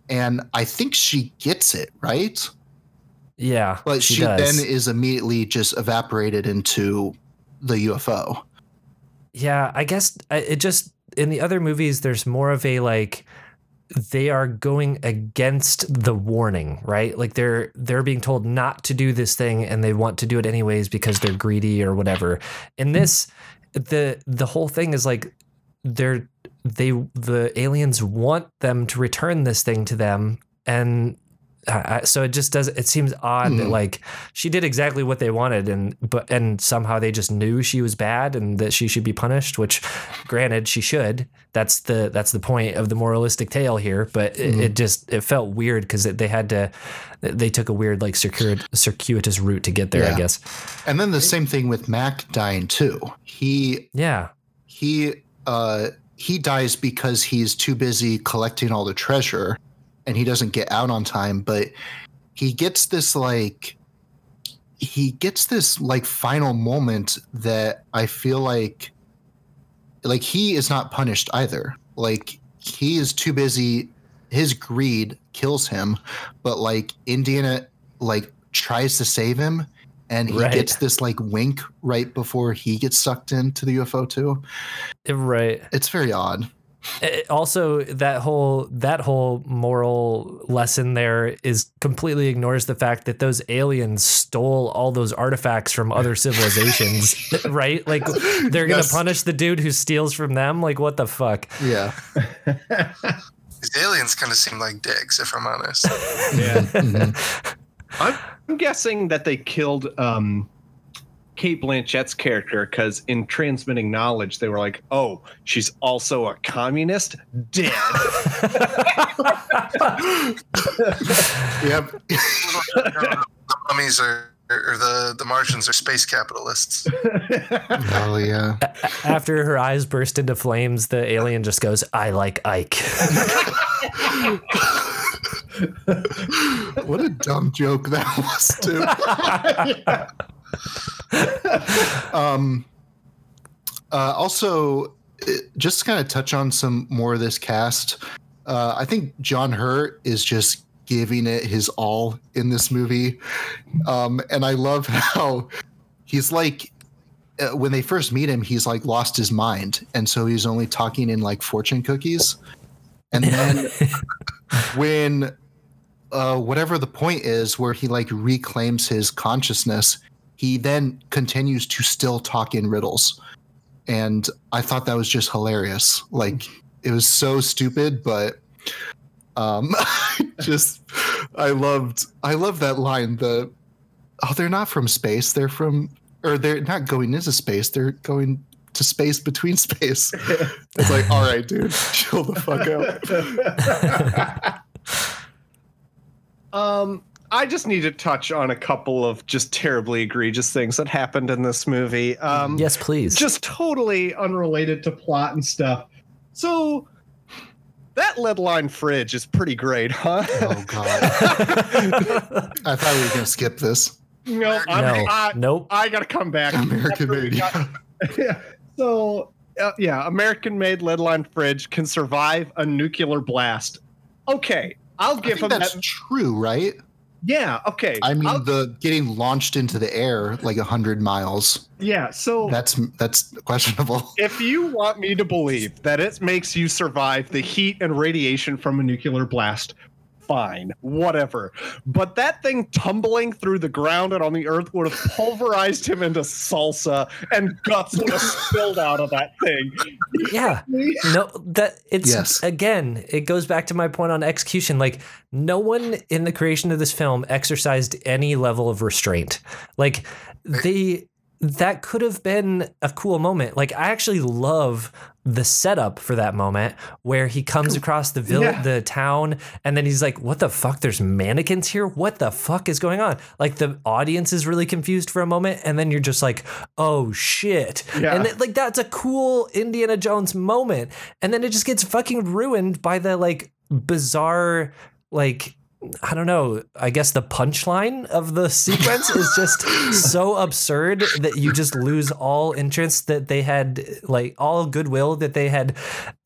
and I think she gets it right. yeah But she, does. then is immediately just evaporated into the UFO. Yeah, I guess it just in the other movies there's more of a like they are going against the warning, right? Like they're they're being told not to do this thing and they want to do it anyways because they're greedy or whatever. In this the the whole thing is like they're they the aliens want them to return this thing to them and I, so it just does. It seems odd that Mhm. like she did exactly what they wanted, and but and somehow they just knew she was bad and that she should be punished. Which, granted, she should. That's the that's the point of the moralistic tale here. But it, Mhm. it just it felt weird because they had to. They took a weird like circuit, circuitous route to get there. I guess. And then the same thing with Mac dying too. He Yeah. he uh he dies because he's too busy collecting all the treasure and he doesn't get out on time but he gets this like he gets this like final moment that i feel like like he is not punished either like he is too busy his greed kills him but like indiana like tries to save him and he Right. gets this like wink right before he gets sucked into the ufo too Right. it's very odd also that whole that whole moral lesson there is completely ignores the fact that those aliens stole all those artifacts from other [laughs] civilizations [laughs] right like they're gonna Yes. punish the dude who steals from them like what the fuck yeah [laughs] These aliens kind of seem like dicks, if I'm honest. Yeah. Mhm. I'm guessing that they killed um, Cate Blanchett's character because in transmitting knowledge, they were like, "Oh, she's also a communist." Dead. [laughs] yep [laughs] the mummies are, or the, the Martians are space capitalists. oh yeah after her eyes burst into flames the alien just goes i like ike [laughs] what a dumb joke that was too [laughs] um uh also uh, just to kind of touch on some more of this cast uh i think john hurt is just giving it his all in this movie. Um and i love [laughs] how he's like uh, when they first meet him he's like lost his mind. And so he's only talking in like fortune cookies. And then [laughs] when uh, whatever the point is where he like reclaims his consciousness he then continues to still talk in riddles. And i thought that was just hilarious. Like it was so stupid but um [laughs] just i loved i love that line the oh they're not from space. They're from or they're not going into space. They're going to space between space. [laughs] It's like all right dude chill the fuck out. [laughs] Um, I just need to touch on a couple of just terribly egregious things that happened in this movie. Um, yes please just totally unrelated to plot and stuff. So that lead line fridge is pretty great, huh? oh god [laughs] i thought we were gonna skip this no, I'm, no I, nope I gotta come back. american made yeah. yeah. [laughs] So uh, yeah, American made lead line fridge can survive a nuclear blast. Okay, I'll I give think him that's that. true, right? Yeah, okay. I mean, I'll- the getting launched into the air like a hundred miles. yeah. So That's that's questionable. [laughs] if you want me to believe that it makes you survive the heat and radiation from a nuclear blast, fine, whatever. But that thing tumbling through the ground and on the earth would have pulverized him into salsa, and guts would have spilled out of that thing. yeah [laughs] no that it's Yes. again it goes back to my point on execution like no one in the creation of this film exercised any level of restraint like they that could have been a cool moment. Like i actually love the setup for that moment where he comes across the vill- Yeah. the town and then he's like what the fuck? There's mannequins here? What the fuck is going on? Like the audience is really confused for a moment and then you're just like oh shit. Yeah. and it, like that's a cool Indiana Jones moment, and then it just gets fucking ruined by the like bizarre, like I don't know. I guess the punchline of the sequence is just [laughs] so absurd that you just lose all interest that they had, like all goodwill that they had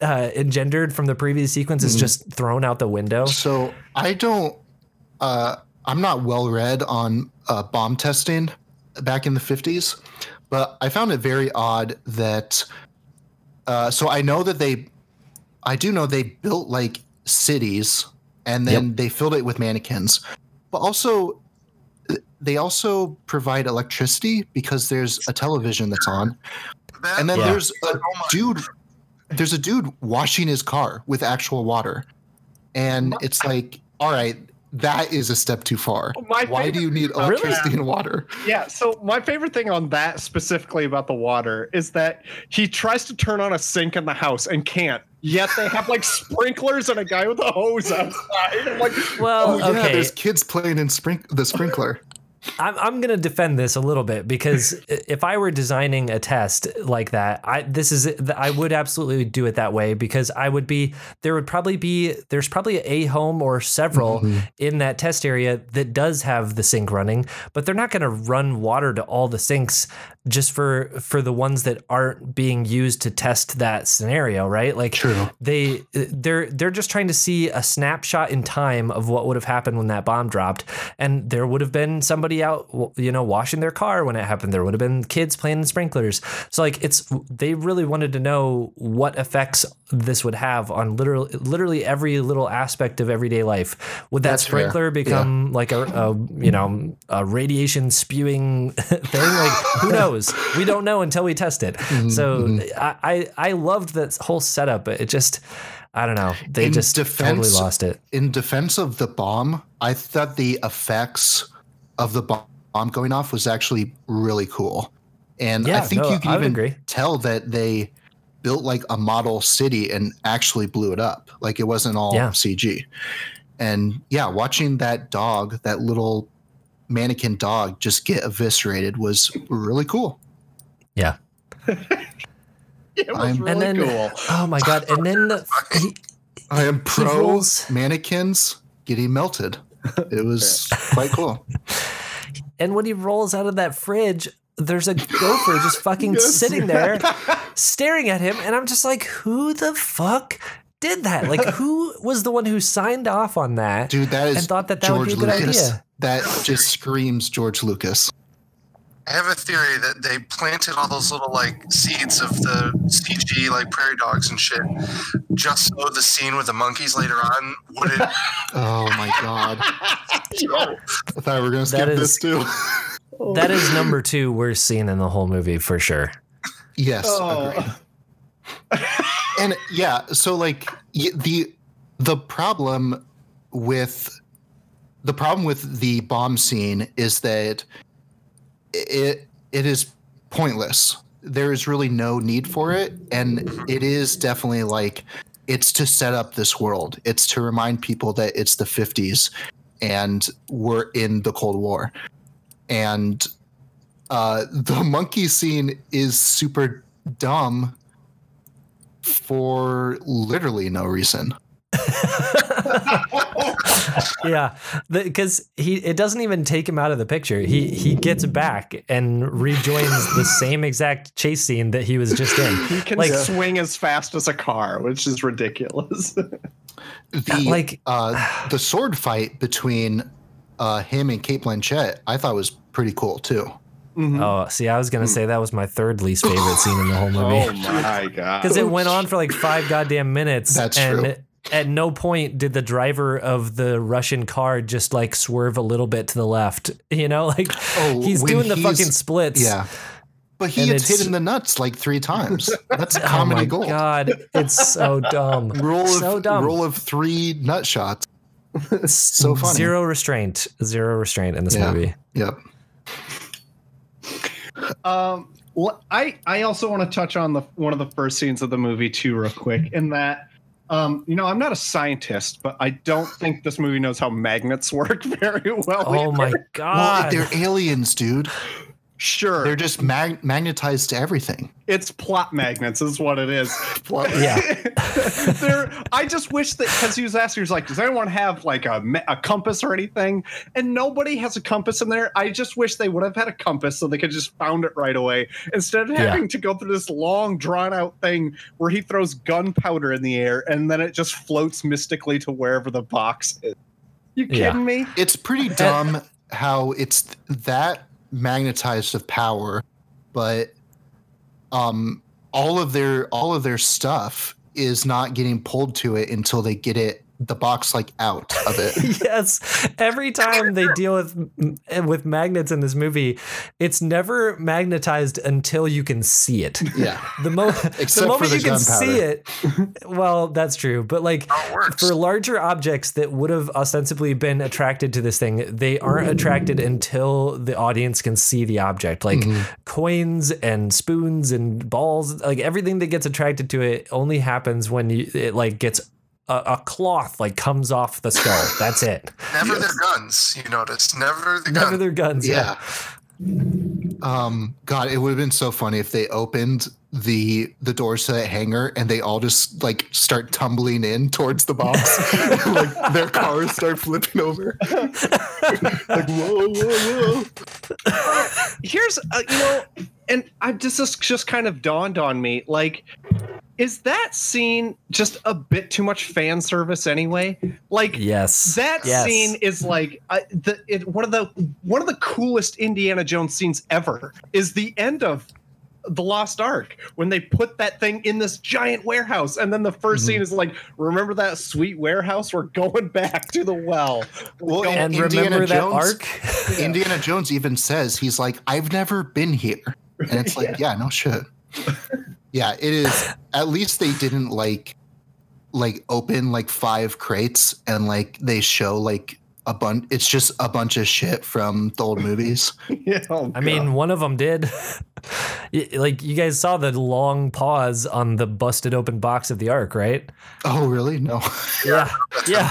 uh, engendered from the previous sequence is Mhm. just thrown out the window. So I don't. Uh, I'm not well read on uh, bomb testing back in the 50s, but I found it very odd that. Uh, so I know that they, I do know they built like cities and then they filled it with mannequins, but also they also provide electricity because there's a television that's on, That- and then Yeah. there's a Oh dude. There's a dude washing his car with actual water, and it's like, all right, that is a step too far. Oh, my Why do you need favorite- electricity and water? Yeah, so my favorite thing on that specifically about the water is that he tries to turn on a sink in the house and can't. Yet they have like [laughs] sprinklers and a guy with a hose outside. I'm like, Well, Oh yeah, okay. there's kids playing in sprink- the sprinkler. I'm, I'm going to defend this a little bit because [laughs] if I were designing a test like that, I this is I would absolutely do it that way because I would be there would probably be there's probably a home or several mm-hmm. in that test area that does have the sink running, but they're not going to run water to all the sinks just for for the ones that aren't being used to test that scenario, right? Like True. they they're they're just trying to see a snapshot in time of what would have happened when that bomb dropped and there would have been somebody out you know washing their car when it happened there would have been kids playing in sprinklers so like it's they really wanted to know what effects this would have on literally literally every little aspect of everyday life. Would that That's fair. sprinkler become like a, a you know a radiation spewing [laughs] thing? Like who knows? We don't know until we test it. Mm-hmm, so I, I i loved that whole setup but it just i don't know. They In just totally defense- lost it. In defense of the bomb, I thought the effects of the bomb going off was actually really cool. And I think no, you can I even agree. tell that they built like a model city and actually blew it up. Like it wasn't all Yeah. CG. And yeah, watching that dog, that little mannequin dog just get eviscerated was really cool. yeah [laughs] it was I'm- really and then cool. oh my god and then the, he, I am [laughs] pro rolls- mannequins getting melted. It was [laughs] quite cool. and when he rolls out of that fridge there's a gopher just [laughs] fucking Yes. sitting there [laughs] staring at him and i'm just like who the fuck did that like who was the one who signed off on that Dude, that is And thought that that would be a good Lucas. idea. That just screams George Lucas. I have a theory that they planted all those little like seeds of the CG like prairie dogs and shit, just so the scene with the monkeys later on wouldn't. [laughs] Oh my god! I thought we were gonna skip That this is- too. that is number two worst scene in the whole movie for sure yes, oh. agreed. Oh. [laughs] and yeah, so like the the problem with the problem with the bomb scene is that it it is pointless. There is really no need for it, and it is definitely like it's to set up this world. It's to remind people that it's the 50s and we're in the Cold War. And uh, the monkey scene is super dumb for literally no reason. [laughs] yeah because he it doesn't even take him out of the picture he he gets back and rejoins the same exact chase scene that he was just in He can Like- swing as fast as a car, which is ridiculous. [laughs] The like- uh, the sword fight between uh, him and Cate Blanchett, I thought was pretty cool too. oh see i was gonna say that was my third least favorite scene in the whole [laughs] movie oh my god! because it went on for like five goddamn minutes. That's and true. At no point did the driver of the Russian car just like swerve a little bit to the left. [laughs] You know, like Oh, he's doing the he's- fucking splits. Yeah, but he And gets hit in the nuts like three times. That's [laughs] Oh comedy my gold. god, it's so dumb. Roll of so dumb. roll of three nut shots. So funny. Zero restraint. Zero restraint in this Yeah. movie. Yep. Um, well, I I also want to touch on the one of the first scenes of the movie too, real quick. In that, um, you know, I'm not a scientist, but I don't think this movie knows how magnets [laughs] work very well. Oh my either. Well, god. they're aliens, dude. Sure, They're just mag- magnetized to everything. it's plot magnets, is what it is. [laughs] yeah. [laughs] there, I just wish that because he was asking, he was like, "Does anyone have like a, a compass or anything?" And nobody has a compass in there. I just wish they would have had a compass so they could just found it right away instead of Yeah. having to go through this long, drawn out thing where he throws gunpowder in the air and then it just floats mystically to wherever the box is. You kidding Yeah. me? It's pretty [laughs] dumb how it's that magnetized of power, but um all of their all of their stuff is not getting pulled to it until they get it the box like out of it. [laughs] yes every time they deal with with magnets in this movie it's never magnetized until you can see it yeah. the, mo- [laughs] Except the for moment the you can gunpowder. see it well that's true but like How it works. for larger objects that would have ostensibly been attracted to this thing they aren't attracted until the audience can see the object like mm-hmm. coins and spoons and balls like everything that gets attracted to it only happens when you, it like gets a, a cloth like comes off the skull [laughs] that's it Never their guns, you notice. Never the never guns. their guns Yeah. Um, God, it would have been so funny if they opened the the doors to that hangar and they all just like start tumbling in towards the box. [laughs] [laughs] like their cars start flipping over. like whoa, whoa, whoa. Here's uh, you know, and I just this just kind of dawned on me. Like, is that scene just a bit too much fan service anyway? Like, yes that Yes. scene is like uh, the it, one of the one of the coolest Indiana Jones scenes ever. Is the end of the Lost Ark when they put that thing in this giant warehouse, and then the 1st Mm-hmm. scene is like, "Remember that sweet warehouse? We're going back to the well." Well, and Indiana remember that Jones- arc [laughs] Indiana Jones even says he's like, I've never been here. And it's like, [laughs] yeah, no shit. Yeah, it is. At least they didn't like like open like five crates and like they show like a bunch it's just a bunch of shit from the old movies. [laughs] Yeah, oh, I mean, one of them did. [laughs] Like you guys saw the long pause on the busted open box of the ark, right? Oh really? No. [laughs] Yeah, yeah.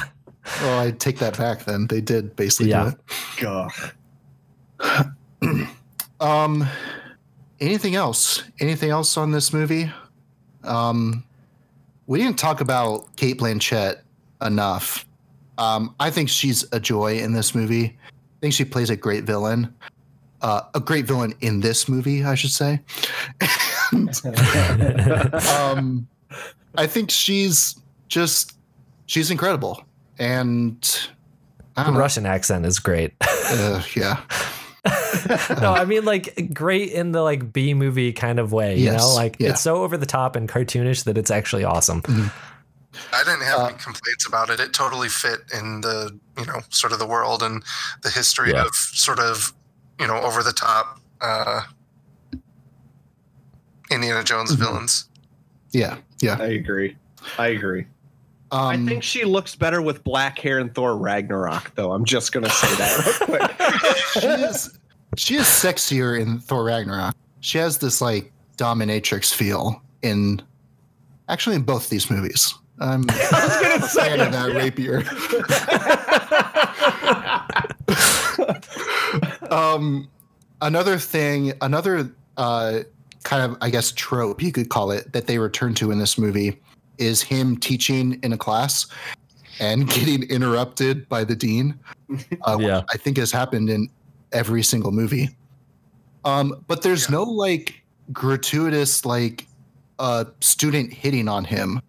well, I take that back then. They did basically Yeah. do it. God. [clears throat] Um, anything else? Anything else on this movie? Um, we didn't talk about Cate Blanchett enough. Um, I think she's a joy in this movie. I think she plays a great villain. Uh, a great villain in this movie, I should say. And, [laughs] um, I think she's just she's incredible, and The know. Russian accent is great. Uh, yeah, [laughs] no, I mean like great in the like B movie kind of way. You Yes, know, like yeah. it's so over the top and cartoonish that it's actually awesome. I didn't have Uh, any complaints about it. It totally fit in the you know sort of the world and the history Yeah. of sort of you know over the top uh, Indiana Jones Mhm. villains. yeah, yeah. I agree. I agree. Um, I think she looks better with black hair in Thor Ragnarok, though. I'm just gonna say that real quick. [laughs] she is she is sexier in Thor Ragnarok. She has this like dominatrix feel in actually in both these movies. I'm [laughs] I was gonna a say fan of that rapier. [laughs] um, another thing, another uh, kind of I guess trope you could call it that they return to in this movie is him teaching in a class and [laughs] getting interrupted by the dean. Uh, which Yeah. I think has happened in every single movie. Um, but there's Yeah. no like gratuitous like uh student hitting on him,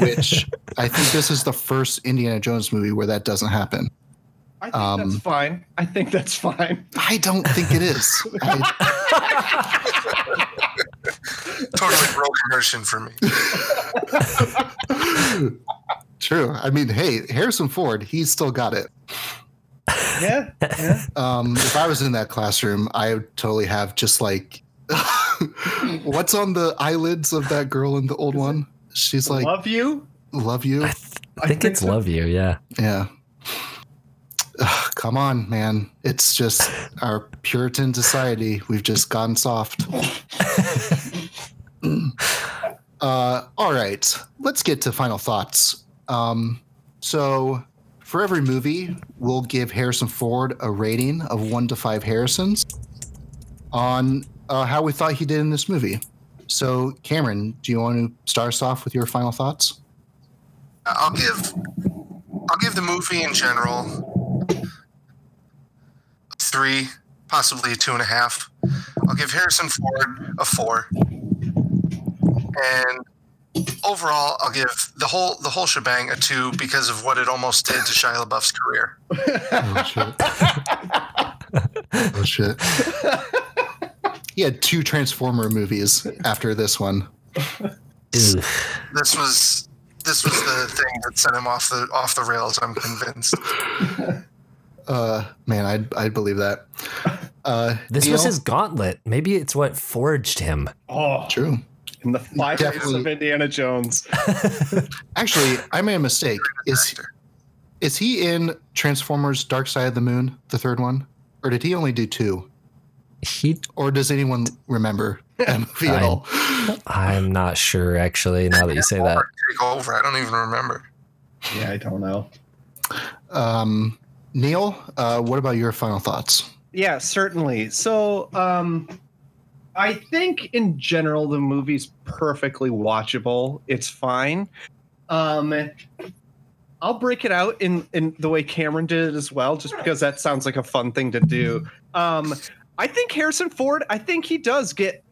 which [laughs] I think this is the first Indiana Jones movie where that doesn't happen. I think Um, that's fine. I think that's fine. I don't think it is. I- [laughs] Totally broke immersion for me. [laughs] True. I mean, hey, Harrison Ford, he's still got it. Yeah. yeah. [laughs] Um, if I was in that classroom, I would totally have just like, [laughs] what's on the eyelids of that girl in the old one? She's like, Love you. love you. I, th- I think it's love you. Yeah. Yeah. Ugh, come on, man. It's just our Puritan society. We've just gone soft. [laughs] uh, all right. Let's get to final thoughts. Um, so, for every movie, we'll give Harrison Ford a rating of one to five Harrisons on uh, how we thought he did in this movie. So, Cameron, do you want to start us off with your final thoughts? I'll give I'll give the movie in general three, possibly a two and a half. I'll give Harrison Ford a four, and overall, I'll give the whole the whole shebang a two because of what it almost did to Shia LaBeouf's career. Oh shit. [laughs] oh shit. He had two Transformer movies after this one. This was this was the thing that sent him off the off the rails. I'm convinced. Uh, man, I'd I'd believe that. Uh, This was his gauntlet. Maybe it's what forged him. Oh, true. In the five days Definitely. of Indiana Jones. [laughs] Actually, I made a mistake. Is is he in Transformers: Dark Side of the Moon, the third one, or did he only do two? He, Or does anyone remember [laughs] that movie at I- all? I'm not sure actually. Now that you say that, [laughs] Take over. I don't even remember. Yeah, I don't know. Um, Neil, uh, what about your final thoughts? Yeah, certainly. So, um, I think in general the movie's perfectly watchable. It's fine. Um, I'll break it out in in the way Cameron did it as well, just because that sounds like a fun thing to do. Um, I think Harrison Ford. I think he does get.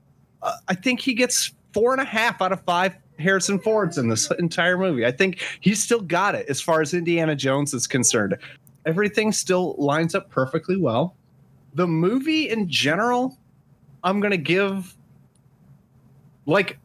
Uh, I think he gets four and a half out of five Harrison Fords in this entire movie. I think he's still got it as far as Indiana Jones is concerned. Everything still lines up perfectly well the movie in general, I'm gonna give like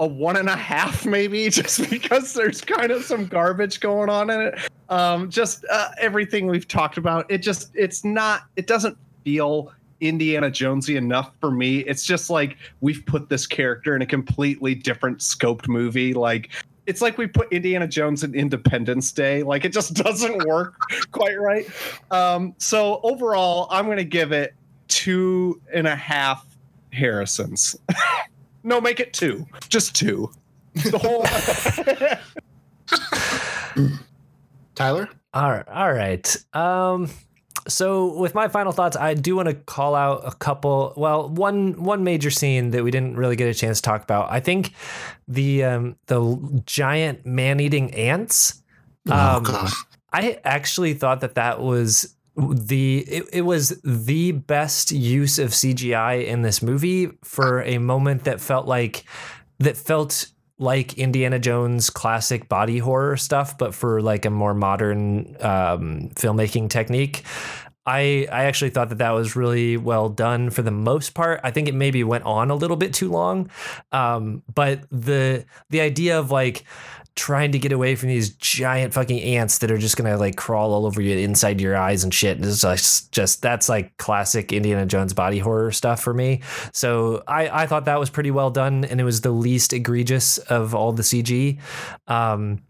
a one and a half, maybe, [laughs] just because there's kind of some garbage going on in it. Um, just uh, everything we've talked about. It just it's not. It doesn't feel Indiana Jonesy enough for me. It's just like we've put this character in a completely different scoped movie. Like it's like we put Indiana Jones in Independence Day. Like it just [laughs] doesn't work quite right. Um, so overall, I'm to give it two and a half Harrisons. [laughs] no, make it two. Just two. The whole. [laughs] Tyler? All right. All right. Um, so with my final thoughts, I do want to call out a couple. Well, one one major scene that we didn't really get a chance to talk about. I think the um, the giant man eating ants. oh Um, God. I actually thought that that was the it, it was the best use of CGI in this movie for a moment that felt like that felt like Indiana Jones classic body horror stuff, but for like a more modern um, filmmaking technique. I, I actually thought that that was really well done for the most part. I think it maybe went on a little bit too long, um, but the the idea of like trying to get away from these giant fucking ants that are just gonna like crawl all over you inside your eyes and shit is just just that's like classic Indiana Jones body horror stuff for me. So I I thought that was pretty well done and it was the least egregious of all the CG. Um,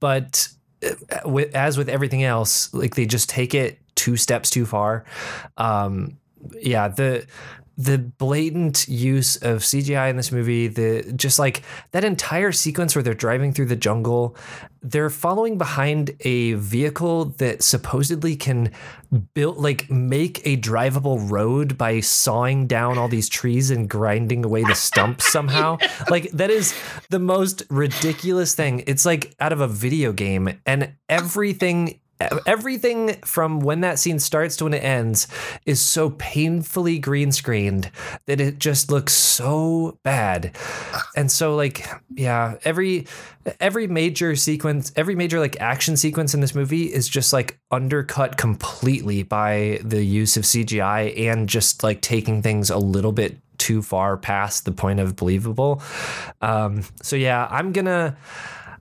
but uh, as with everything else, like they just take it two steps too far. Um, yeah, the the blatant use of CGI in this movie, the just like that entire sequence where they're driving through the jungle, they're following behind a vehicle that supposedly can build like make a drivable road by sawing down all these trees and grinding away the stumps [laughs] somehow. Like that is the most ridiculous thing. It's like out of a video game and everything everything from when that scene starts to when it ends is so painfully green screened that it just looks so bad. And so like yeah every every major sequence every major like action sequence in this movie is just like undercut completely by the use of cgi and just like taking things a little bit too far past the point of believable. Um so yeah i'm gonna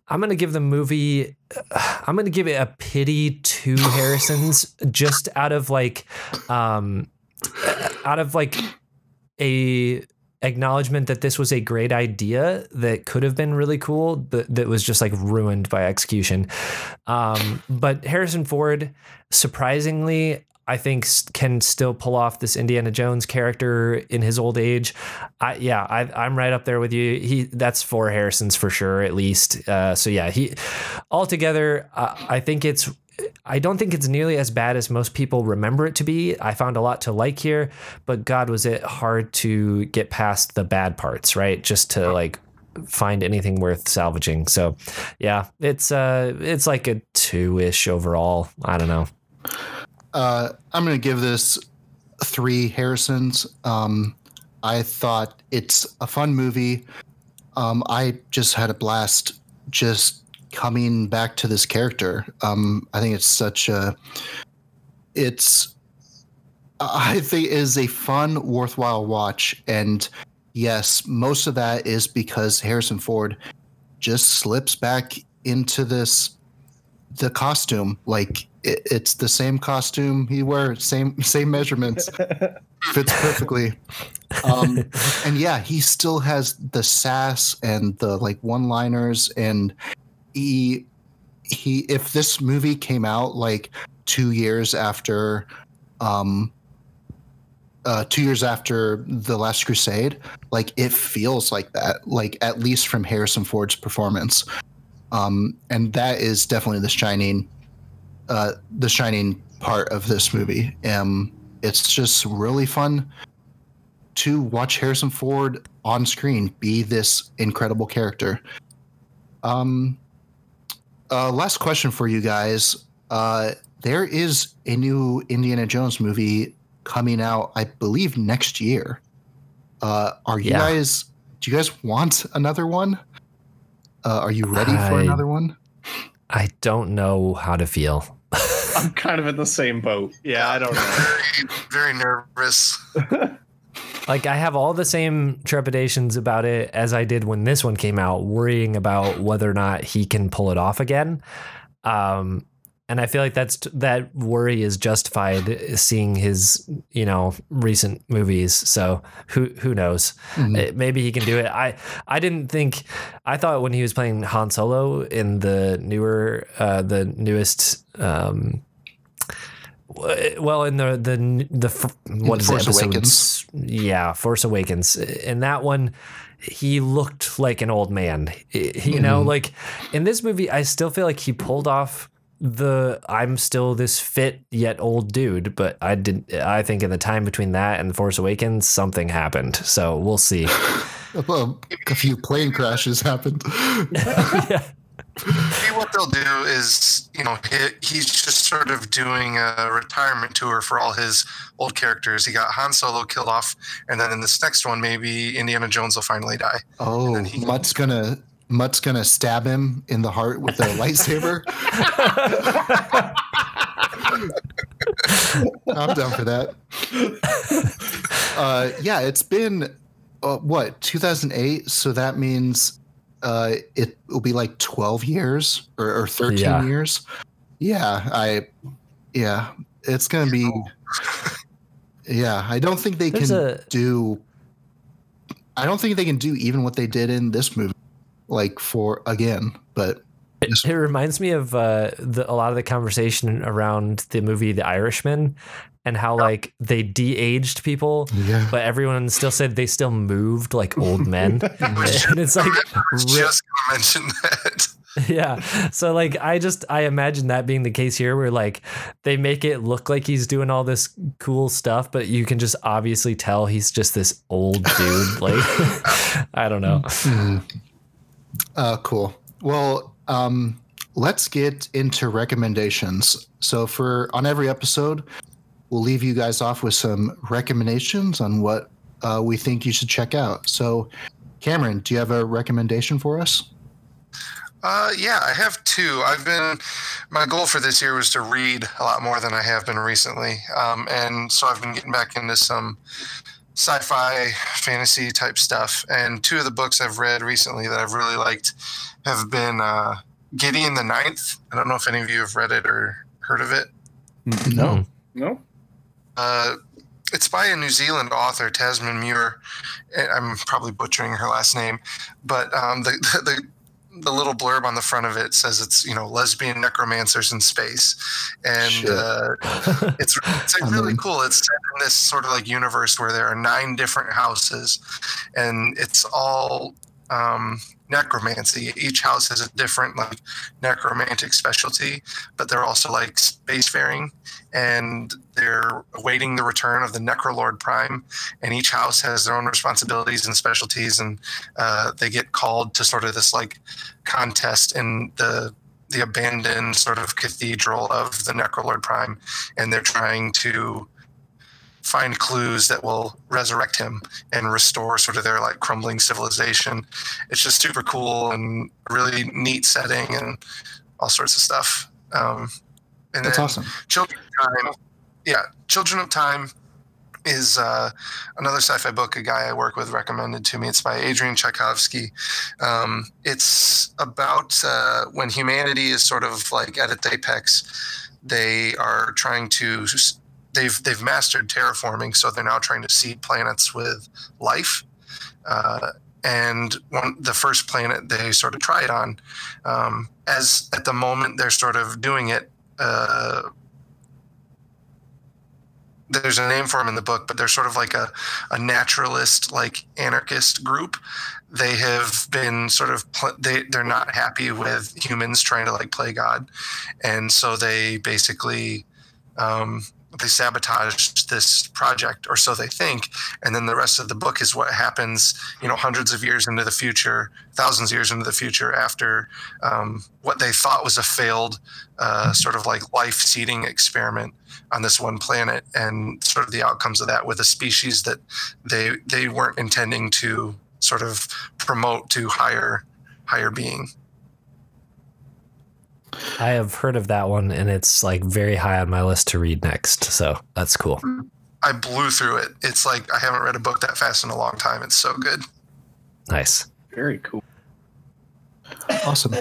I'm gonna give the movie. [sighs] I'm gonna give it a pity two [laughs] Harrisons, just out of like, um, out of like a acknowledgement that this was a great idea that could have been really cool, but that was just like ruined by execution. Um, but Harrison Ford, surprisingly, I think can still pull off this Indiana Jones character in his old age. I, yeah, I, I'm right up there with you. He that's four Harrisons for sure, at least. Uh, so yeah, he altogether, uh, I think it's. I don't think it's nearly as bad as most people remember it to be. I found a lot to like here, but God, was it hard to get past the bad parts, right? Just to like find anything worth salvaging. So, yeah, it's uh, it's like a two ish overall. I don't know. Uh, I'm going to give this three Harrisons. Um, I thought it's a fun movie. Um, I just had a blast just coming back to this character. Um, I think it's such a, it's, I think is a fun, worthwhile watch. And yes, most of that is because Harrison Ford just slips back into this the costume like it, it's the same costume he wears same [laughs] same measurements. [laughs] Fits perfectly. Um and yeah he still has the sass and the like one liners and he he if this movie came out like two years after um uh two years after the last crusade like it feels like that like at least from harrison ford's performance um and that is definitely the shining uh the shining part of this movie. Um it's just really fun to watch harrison ford on screen be this incredible character. Um uh last question for you guys. Uh there is a new indiana jones movie coming out i believe next year. Uh are you Yeah. guys do you guys want another one uh, are you ready for another one I don't know how to feel. [laughs] I'm kind of in the same boat. Yeah, I don't know. Very, very nervous. [laughs] Like I have all the same trepidations about it as I did when this one came out, worrying about whether or not he can pull it off again. Um, and I feel like that's that worry is justified seeing his, you know, recent movies. So who who knows? Mhm. Uh, Maybe he can do it. I I didn't think I thought when he was playing Han Solo in the newer uh the newest um well in the the the what is Force it Awakens. yeah Force Awakens in that one he looked like an old man you know Mhm. like in this movie I still feel like he pulled off the I'm still this fit yet old dude but I did I think in the time between that and Force Awakens something happened so we'll see [laughs] a few plane crashes happened. [laughs] yeah Maybe what they'll do is, you know, he, he's just sort of doing a retirement tour for all his old characters. He got Han Solo killed off, and then in this next one, maybe Indiana Jones will finally die. Oh, then he- Mutt's gonna Mutt's gonna stab him in the heart with a lightsaber. [laughs] I'm down for that. Uh, yeah, it's been uh, what 2008, so that means uh, it will be like 12 years or, or 13 Yeah. years. Yeah, I yeah, it's gonna be. Yeah, I don't think they There's can a- do. I don't think they can do even what they did in this movie, like for again. But It, it reminds me of uh, the, a lot of the conversation around the movie The Irishman and how like they de-aged people, yeah, but everyone still said they still moved like old [laughs] men. [laughs] and it's like, I was re- just mention that. [laughs] yeah. So like, I just I imagine that being the case here, where like they make it look like he's doing all this cool stuff, but you can just obviously tell he's just this old dude. like, I don't know. Mhm. Uh, cool. Well, um, let's get into recommendations. So for on every episode, we'll leave you guys off with some recommendations on what uh, we think you should check out. So, Cameron, do you have a recommendation for us? Uh, yeah, I have two. I've been my goal for this year was to read a lot more than I have been recently, um, and so I've been getting back into some sci-fi, fantasy type stuff. And two of the books I've read recently that I've really liked have been uh, Gideon the Ninth. I don't know if any of you have read it or heard of it. No. No. Uh, it's by a New Zealand author, Tamsyn Muir. I'm probably butchering her last name, but um, the, [laughs] the the little blurb on the front of it says it's you know lesbian necromancers in space, and uh, [laughs] it's it's like really cool. It's set in this sort of like universe where there are nine different houses, and it's all um, necromancy. Each house has a different like necromantic specialty, but they're also like spacefaring, and they're awaiting the return of the Necrolord Prime. And each house has their own responsibilities and specialties, and uh, they get called to sort of this like contest in the the abandoned sort of cathedral of the Necrolord Prime, and they're trying to find clues that will resurrect him and restore sort of their like crumbling civilization. It's just super cool and really neat setting and all sorts of stuff. Um, and That's then awesome. Children of Time, yeah, Children of Time is uh, another sci-fi book a guy I work with recommended to me. It's by Adrian Tchaikovsky. Um, it's about uh, when humanity is sort of like at its apex. They are trying to they've they've mastered terraforming, so they're now trying to seed planets with life. Uh, and one, the first planet they sort of it on, um, as at the moment they're sort of doing it. Uh, there's a name for them in the book, but they're sort of like a, a naturalist, like anarchist group. They have been sort of pl- they they're not happy with humans trying to like play God, and so they basically um, they sabotaged this project, or so they think. And then the rest of the book is what happens, you know, hundreds of years into the future, thousands of years into the future, after um, what they thought was a failed uh, sort of like life seeding experiment on this one planet, and sort of the outcomes of that with a species that they they weren't intending to sort of promote to higher higher being. I have heard of that one, and it's like very high on my list to read next. So that's cool. I blew through it. It's like I haven't read a book that fast in a long time. It's so good. Nice. Very cool. Awesome.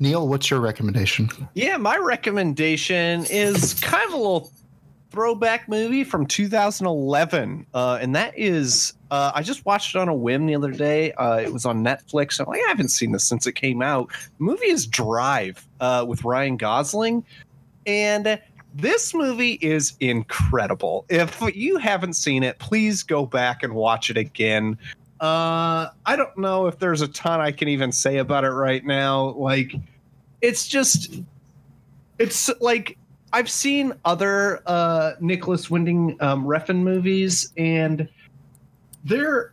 Neil, what's your recommendation? Yeah, my recommendation is kind of a little throwback movie from 2011, uh, and that is uh, I just watched it on a whim the other day. Uh, it was on Netflix. I'm like, I haven't seen this since it came out. The movie is Drive uh, with Ryan Gosling, and this movie is incredible. If you haven't seen it, please go back and watch it again. Uh, I don't know if there's a ton I can even say about it right now. Like, it's just, it's like I've seen other uh, Nicolas Winding um, Refn movies, and they're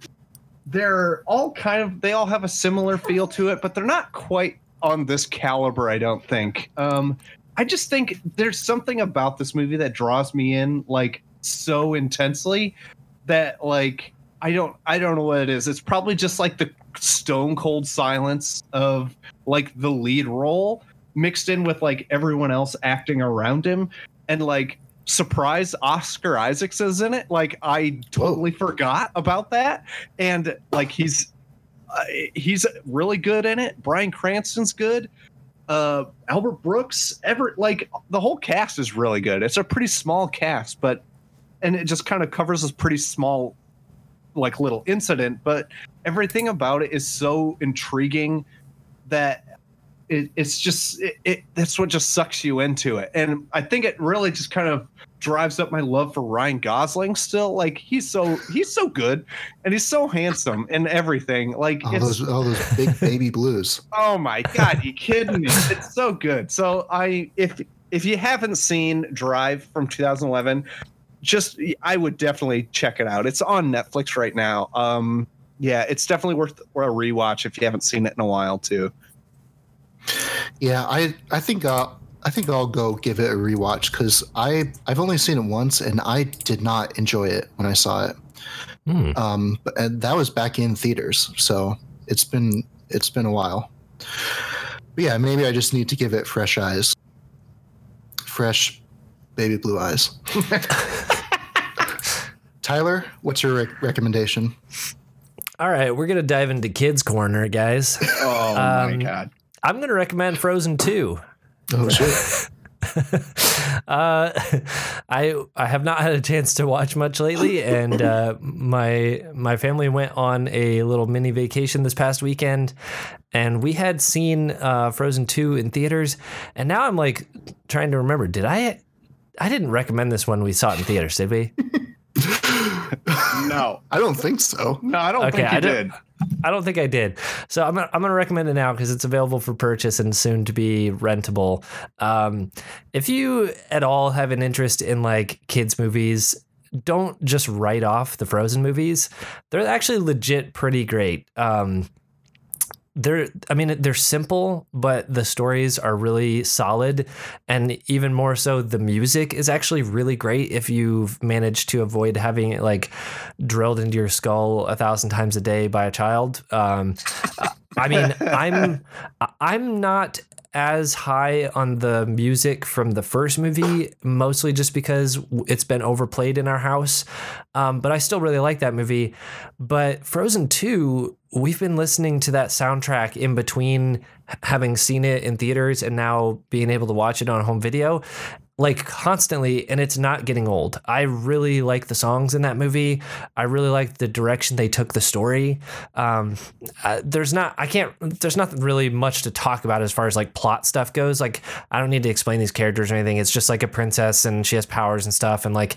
they're all kind of they all have a similar feel to it, but they're not quite on this caliber. I don't think. Um, I just think there's something about this movie that draws me in like so intensely that like I don't I don't know what it is. It's probably just like the stone cold silence of like the lead role mixed in with like everyone else acting around him and like surprise Oscar Isaacs is in it. Like I totally Whoa. forgot about that, and like he's uh, he's really good in it. Bryan Cranston's good. Uh, Albert Brooks, ever like the whole cast is really good. It's a pretty small cast, but and it just kind of covers this pretty small like little incident, but everything about it is so intriguing that it, it's just it, it, that's what just sucks you into it and i think it really just kind of drives up my love for ryan gosling still. Like he's so he's so good and he's so handsome and everything. Like all those, all those big baby blues. [laughs] Oh my god you kidding me? It's so good. So i if if you haven't seen drive from 2011 just i would definitely check it out. It's on netflix right now. Um yeah it's definitely worth a rewatch if you haven't seen it in a while too. Yeah, I I think uh, I think I'll go give it a rewatch because I I've only seen it once and I did not enjoy it when I saw it. Mm. Um, but, and that was back in theaters, so it's been it's been a while. But yeah, maybe I just need to give it fresh eyes, fresh baby blue eyes. [laughs] Tyler, what's your rec- recommendation? All right, we're gonna dive into kids corner, guys. [laughs] Oh um, my god! I'm going to recommend Frozen 2. Oh, [laughs] shit. uh, I I have not had a chance to watch much lately, and uh, my my family went on a little mini vacation this past weekend, and we had seen uh, Frozen two in theaters, and now I'm like trying to remember. Did I? I didn't recommend this when we saw it in theaters, did we? [laughs] no, I don't think so. No, I don't okay, think you I did. I don't think I did. So I'm gonna, I'm going to recommend it now because it's available for purchase and soon to be rentable. Um, if you at all have an interest in like kids movies, don't just write off the Frozen movies. They're actually legit pretty great. Um, they're i mean they're simple but the stories are really solid. And even more so the music is actually really great if you've managed to avoid having it like drilled into your skull a thousand times a day by a child. Um, i mean i'm i'm not as high on the music from the first movie, mostly just because it's been overplayed in our house. Um, but I still really like that movie. But Frozen 2, we've been listening to that soundtrack in between having seen it in theaters and now being able to watch it on home video like constantly and it's not getting old. I really like the songs in that movie. I really like the direction they took the story. Um, uh, there's not I can't there's nothing really much to talk about as far as like plot stuff goes. Like I don't need to explain these characters or anything. It's just like a princess and she has powers and stuff and like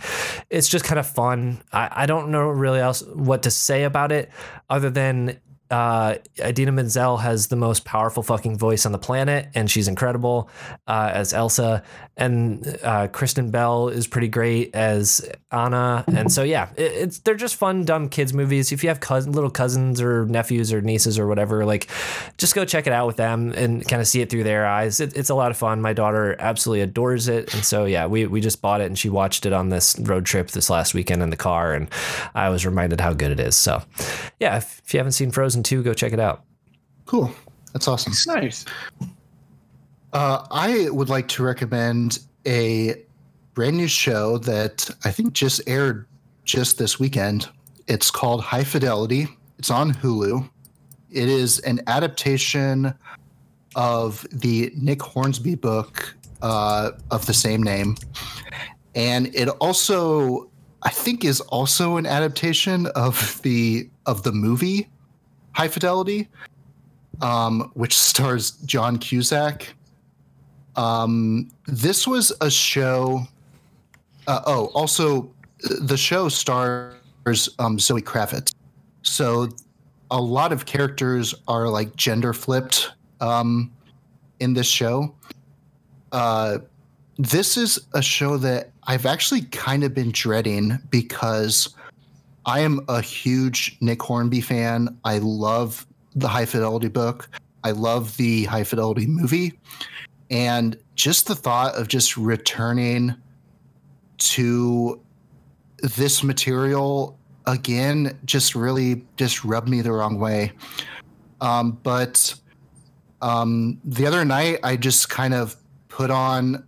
it's just kind of fun. I, I don't know really else what to say about it other than uh, Idina Menzel has the most powerful fucking voice on the planet, and she's incredible uh, as Elsa. And uh, Kristen Bell is pretty great as Anna. And so yeah, it, it's they're just fun, dumb kids movies. If you have cousin, little cousins or nephews or nieces or whatever, like just go check it out with them and kind of see it through their eyes. It, it's a lot of fun. My daughter absolutely adores it, and so yeah, we we just bought it and she watched it on this road trip this last weekend in the car, and I was reminded how good it is. So yeah, if, if you haven't seen Frozen 2, go check it out. Cool. That's awesome. Nice. Uh, I would like to recommend a brand new show that I think just aired just this weekend. It's called High Fidelity. It's on Hulu. It is an adaptation of the Nick Hornsby book uh, of the same name. And it also, I think, is also an adaptation of the of the movie High Fidelity, um, which [laughs] stars John Cusack. Um, this was a show. Uh, oh, also, the show stars um, Zoe Kravitz. So, a lot of characters are like gender flipped um, in this show. Uh, this is a show that I've actually kind of been dreading because I am a huge Nick Hornby fan. I love the High Fidelity book. I love the High Fidelity movie. And just the thought of just returning to this material again just really just rubbed me the wrong way. Um, but um, the other night, I just kind of put on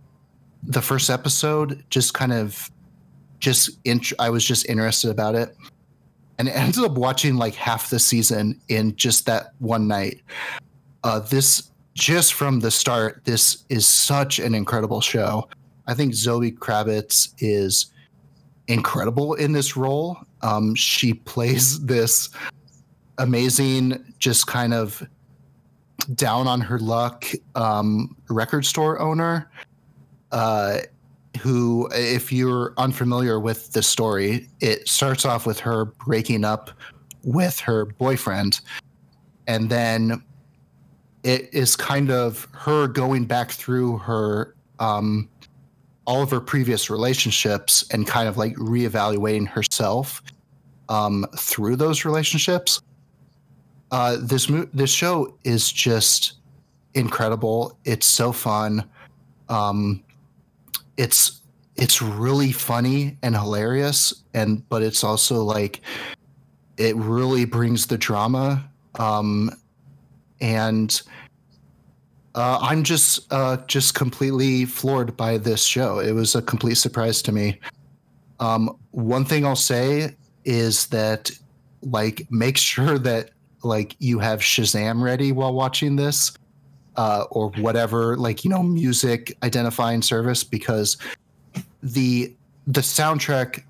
the first episode, just kind of just int- I was just interested about it, and ended up watching like half the season in just that one night. Uh, this just from the start, this is such an incredible show. I think Zoe Kravitz is incredible in this role. Um, she plays [laughs] this amazing, just kind of down on her luck um, record store owner. Uh, who, if you're unfamiliar with the story, it starts off with her breaking up with her boyfriend. And then it is kind of her going back through her, um, all of her previous relationships and kind of like reevaluating herself um, through those relationships. Uh, this mo- this show is just incredible. It's so fun. Um, it's it's really funny and hilarious and but it's also like it really brings the drama um and uh, I'm just uh, just completely floored by this show. It was a complete surprise to me. Um, one thing I'll say is that like make sure that like you have Shazam ready while watching this uh, or whatever like you know music identifying service because the the soundtrack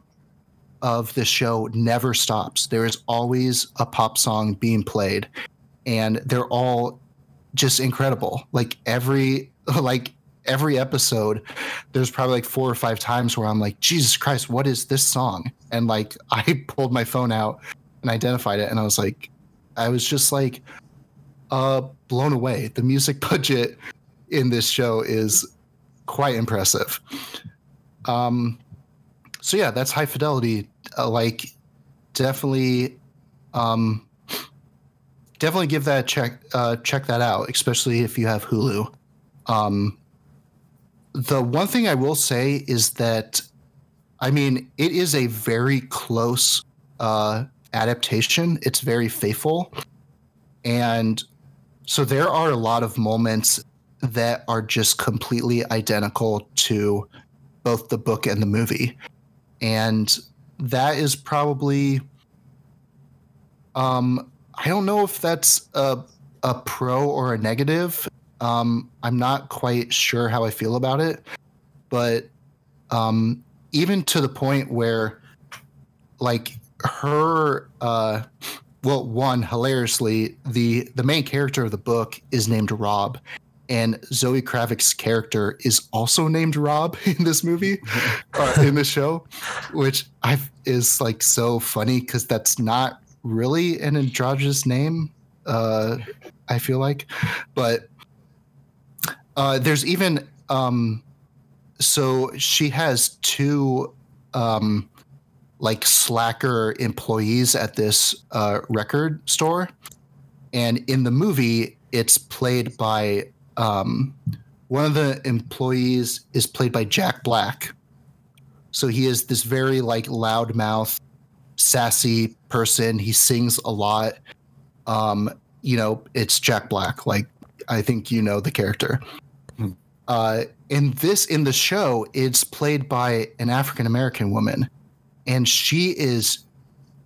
of the show never stops. There is always a pop song being played and they're all just incredible. Like every [laughs] like every episode there's probably like four or five times where i'm like jesus christ what is this song? And like [laughs] i pulled my phone out and identified it and i was like i was just like uh, blown away. The music [laughs] budget in this show is quite impressive. Um, so yeah, that's high fidelity. Uh, like, definitely, um, definitely give that check. Uh, check that out, especially if you have Hulu. Um, the one thing I will say is that, I mean, it is a very close uh, adaptation. It's very faithful, and so there are a lot of moments that are just completely identical to both the book and the movie. And that is probably um I don't know if that's a a pro or a negative. Um I'm not quite sure how I feel about it, but um even to the point where like her uh well one hilariously the the main character of the book is named rob and zoe Kravitz's character is also named rob [laughs] in this movie [laughs] uh, in the show which i is like so funny because that's not really an androgynous name uh i feel like but uh there's even um so she has two um like slacker employees at this uh, record store, and in the movie, it's played by um, one of the employees is played by Jack Black. So he is this very like loudmouth, sassy person. He sings a lot. Um, you know, it's Jack Black. Like I think you know the character. Hmm. Uh, in this in the show, it's played by an African American woman and she is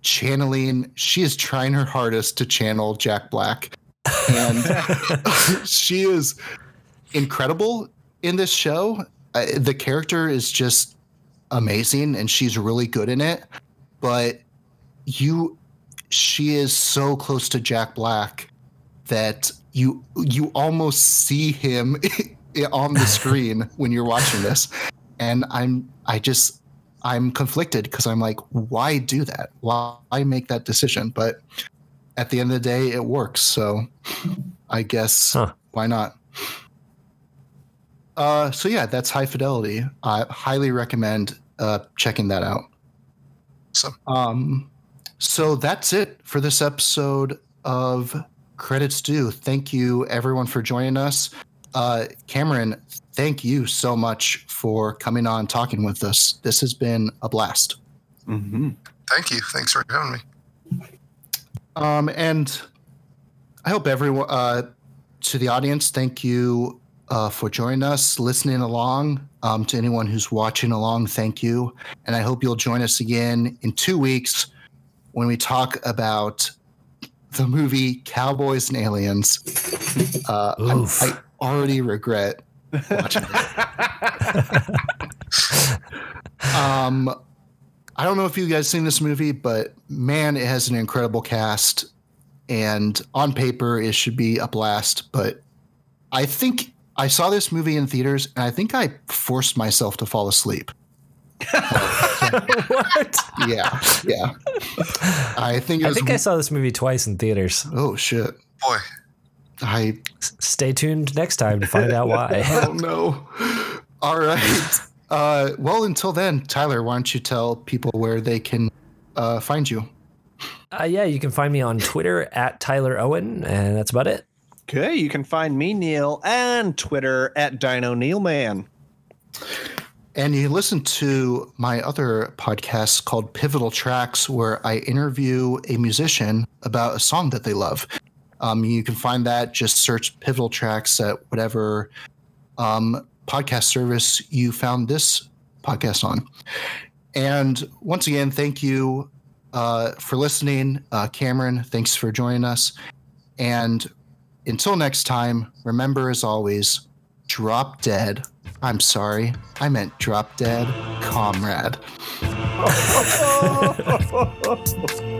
channeling she is trying her hardest to channel jack black. And [laughs] she is incredible in this show. Uh, the character is just amazing and she's really good in it. But you she is so close to jack black that you you almost see him [laughs] on the screen when you're watching this. And i'm i just I'm conflicted because I'm like, why do that? Why make that decision? But at the end of the day, it works. So I guess Huh. why not? Uh, so yeah, that's high fidelity. I highly recommend uh, checking that out. So Um, so that's it for this episode of Credits Due. Thank you everyone for joining us. Uh, Cameron, thank you so much for coming on talking with us. This has been a blast. Mm-hmm. thank you. Thanks for having me. Um, and I hope everyone, uh, to the audience, thank you uh, for joining us, listening along. Um, to anyone who's watching along, thank you. And I hope you'll join us again in two weeks when we talk about the movie Cowboys and Aliens. Uh, I'm- I already regret watching it. [laughs] Um, I don't know if you guys seen this movie, but man, it has an incredible cast, and on paper it should be a blast. But I think I saw this movie in theaters, and I think I forced myself to fall asleep. what? Yeah, yeah. I think it I think I saw this movie twice in theaters. oh shit! Boy, I S- Stay tuned next time to find out why. [laughs] oh no. All right. [laughs] Uh, well, until then, Tyler, why don't you tell people where they can uh, find you? Uh, yeah, you can find me on Twitter at Tyler Owen, and that's about it. Okay, you can find me, Neil, and Twitter at Dino Neilman. And you listen to my other podcast called Pivotal Tracks, where I interview a musician about a song that they love. Um, you can find that, just search Pivotal Tracks at whatever um, podcast service you found this podcast on. And once again, thank you uh, for listening. Uh, Cameron, thanks for joining us. And until next time, remember as always, drop dead. I'm sorry, I meant drop dead, comrade. [laughs]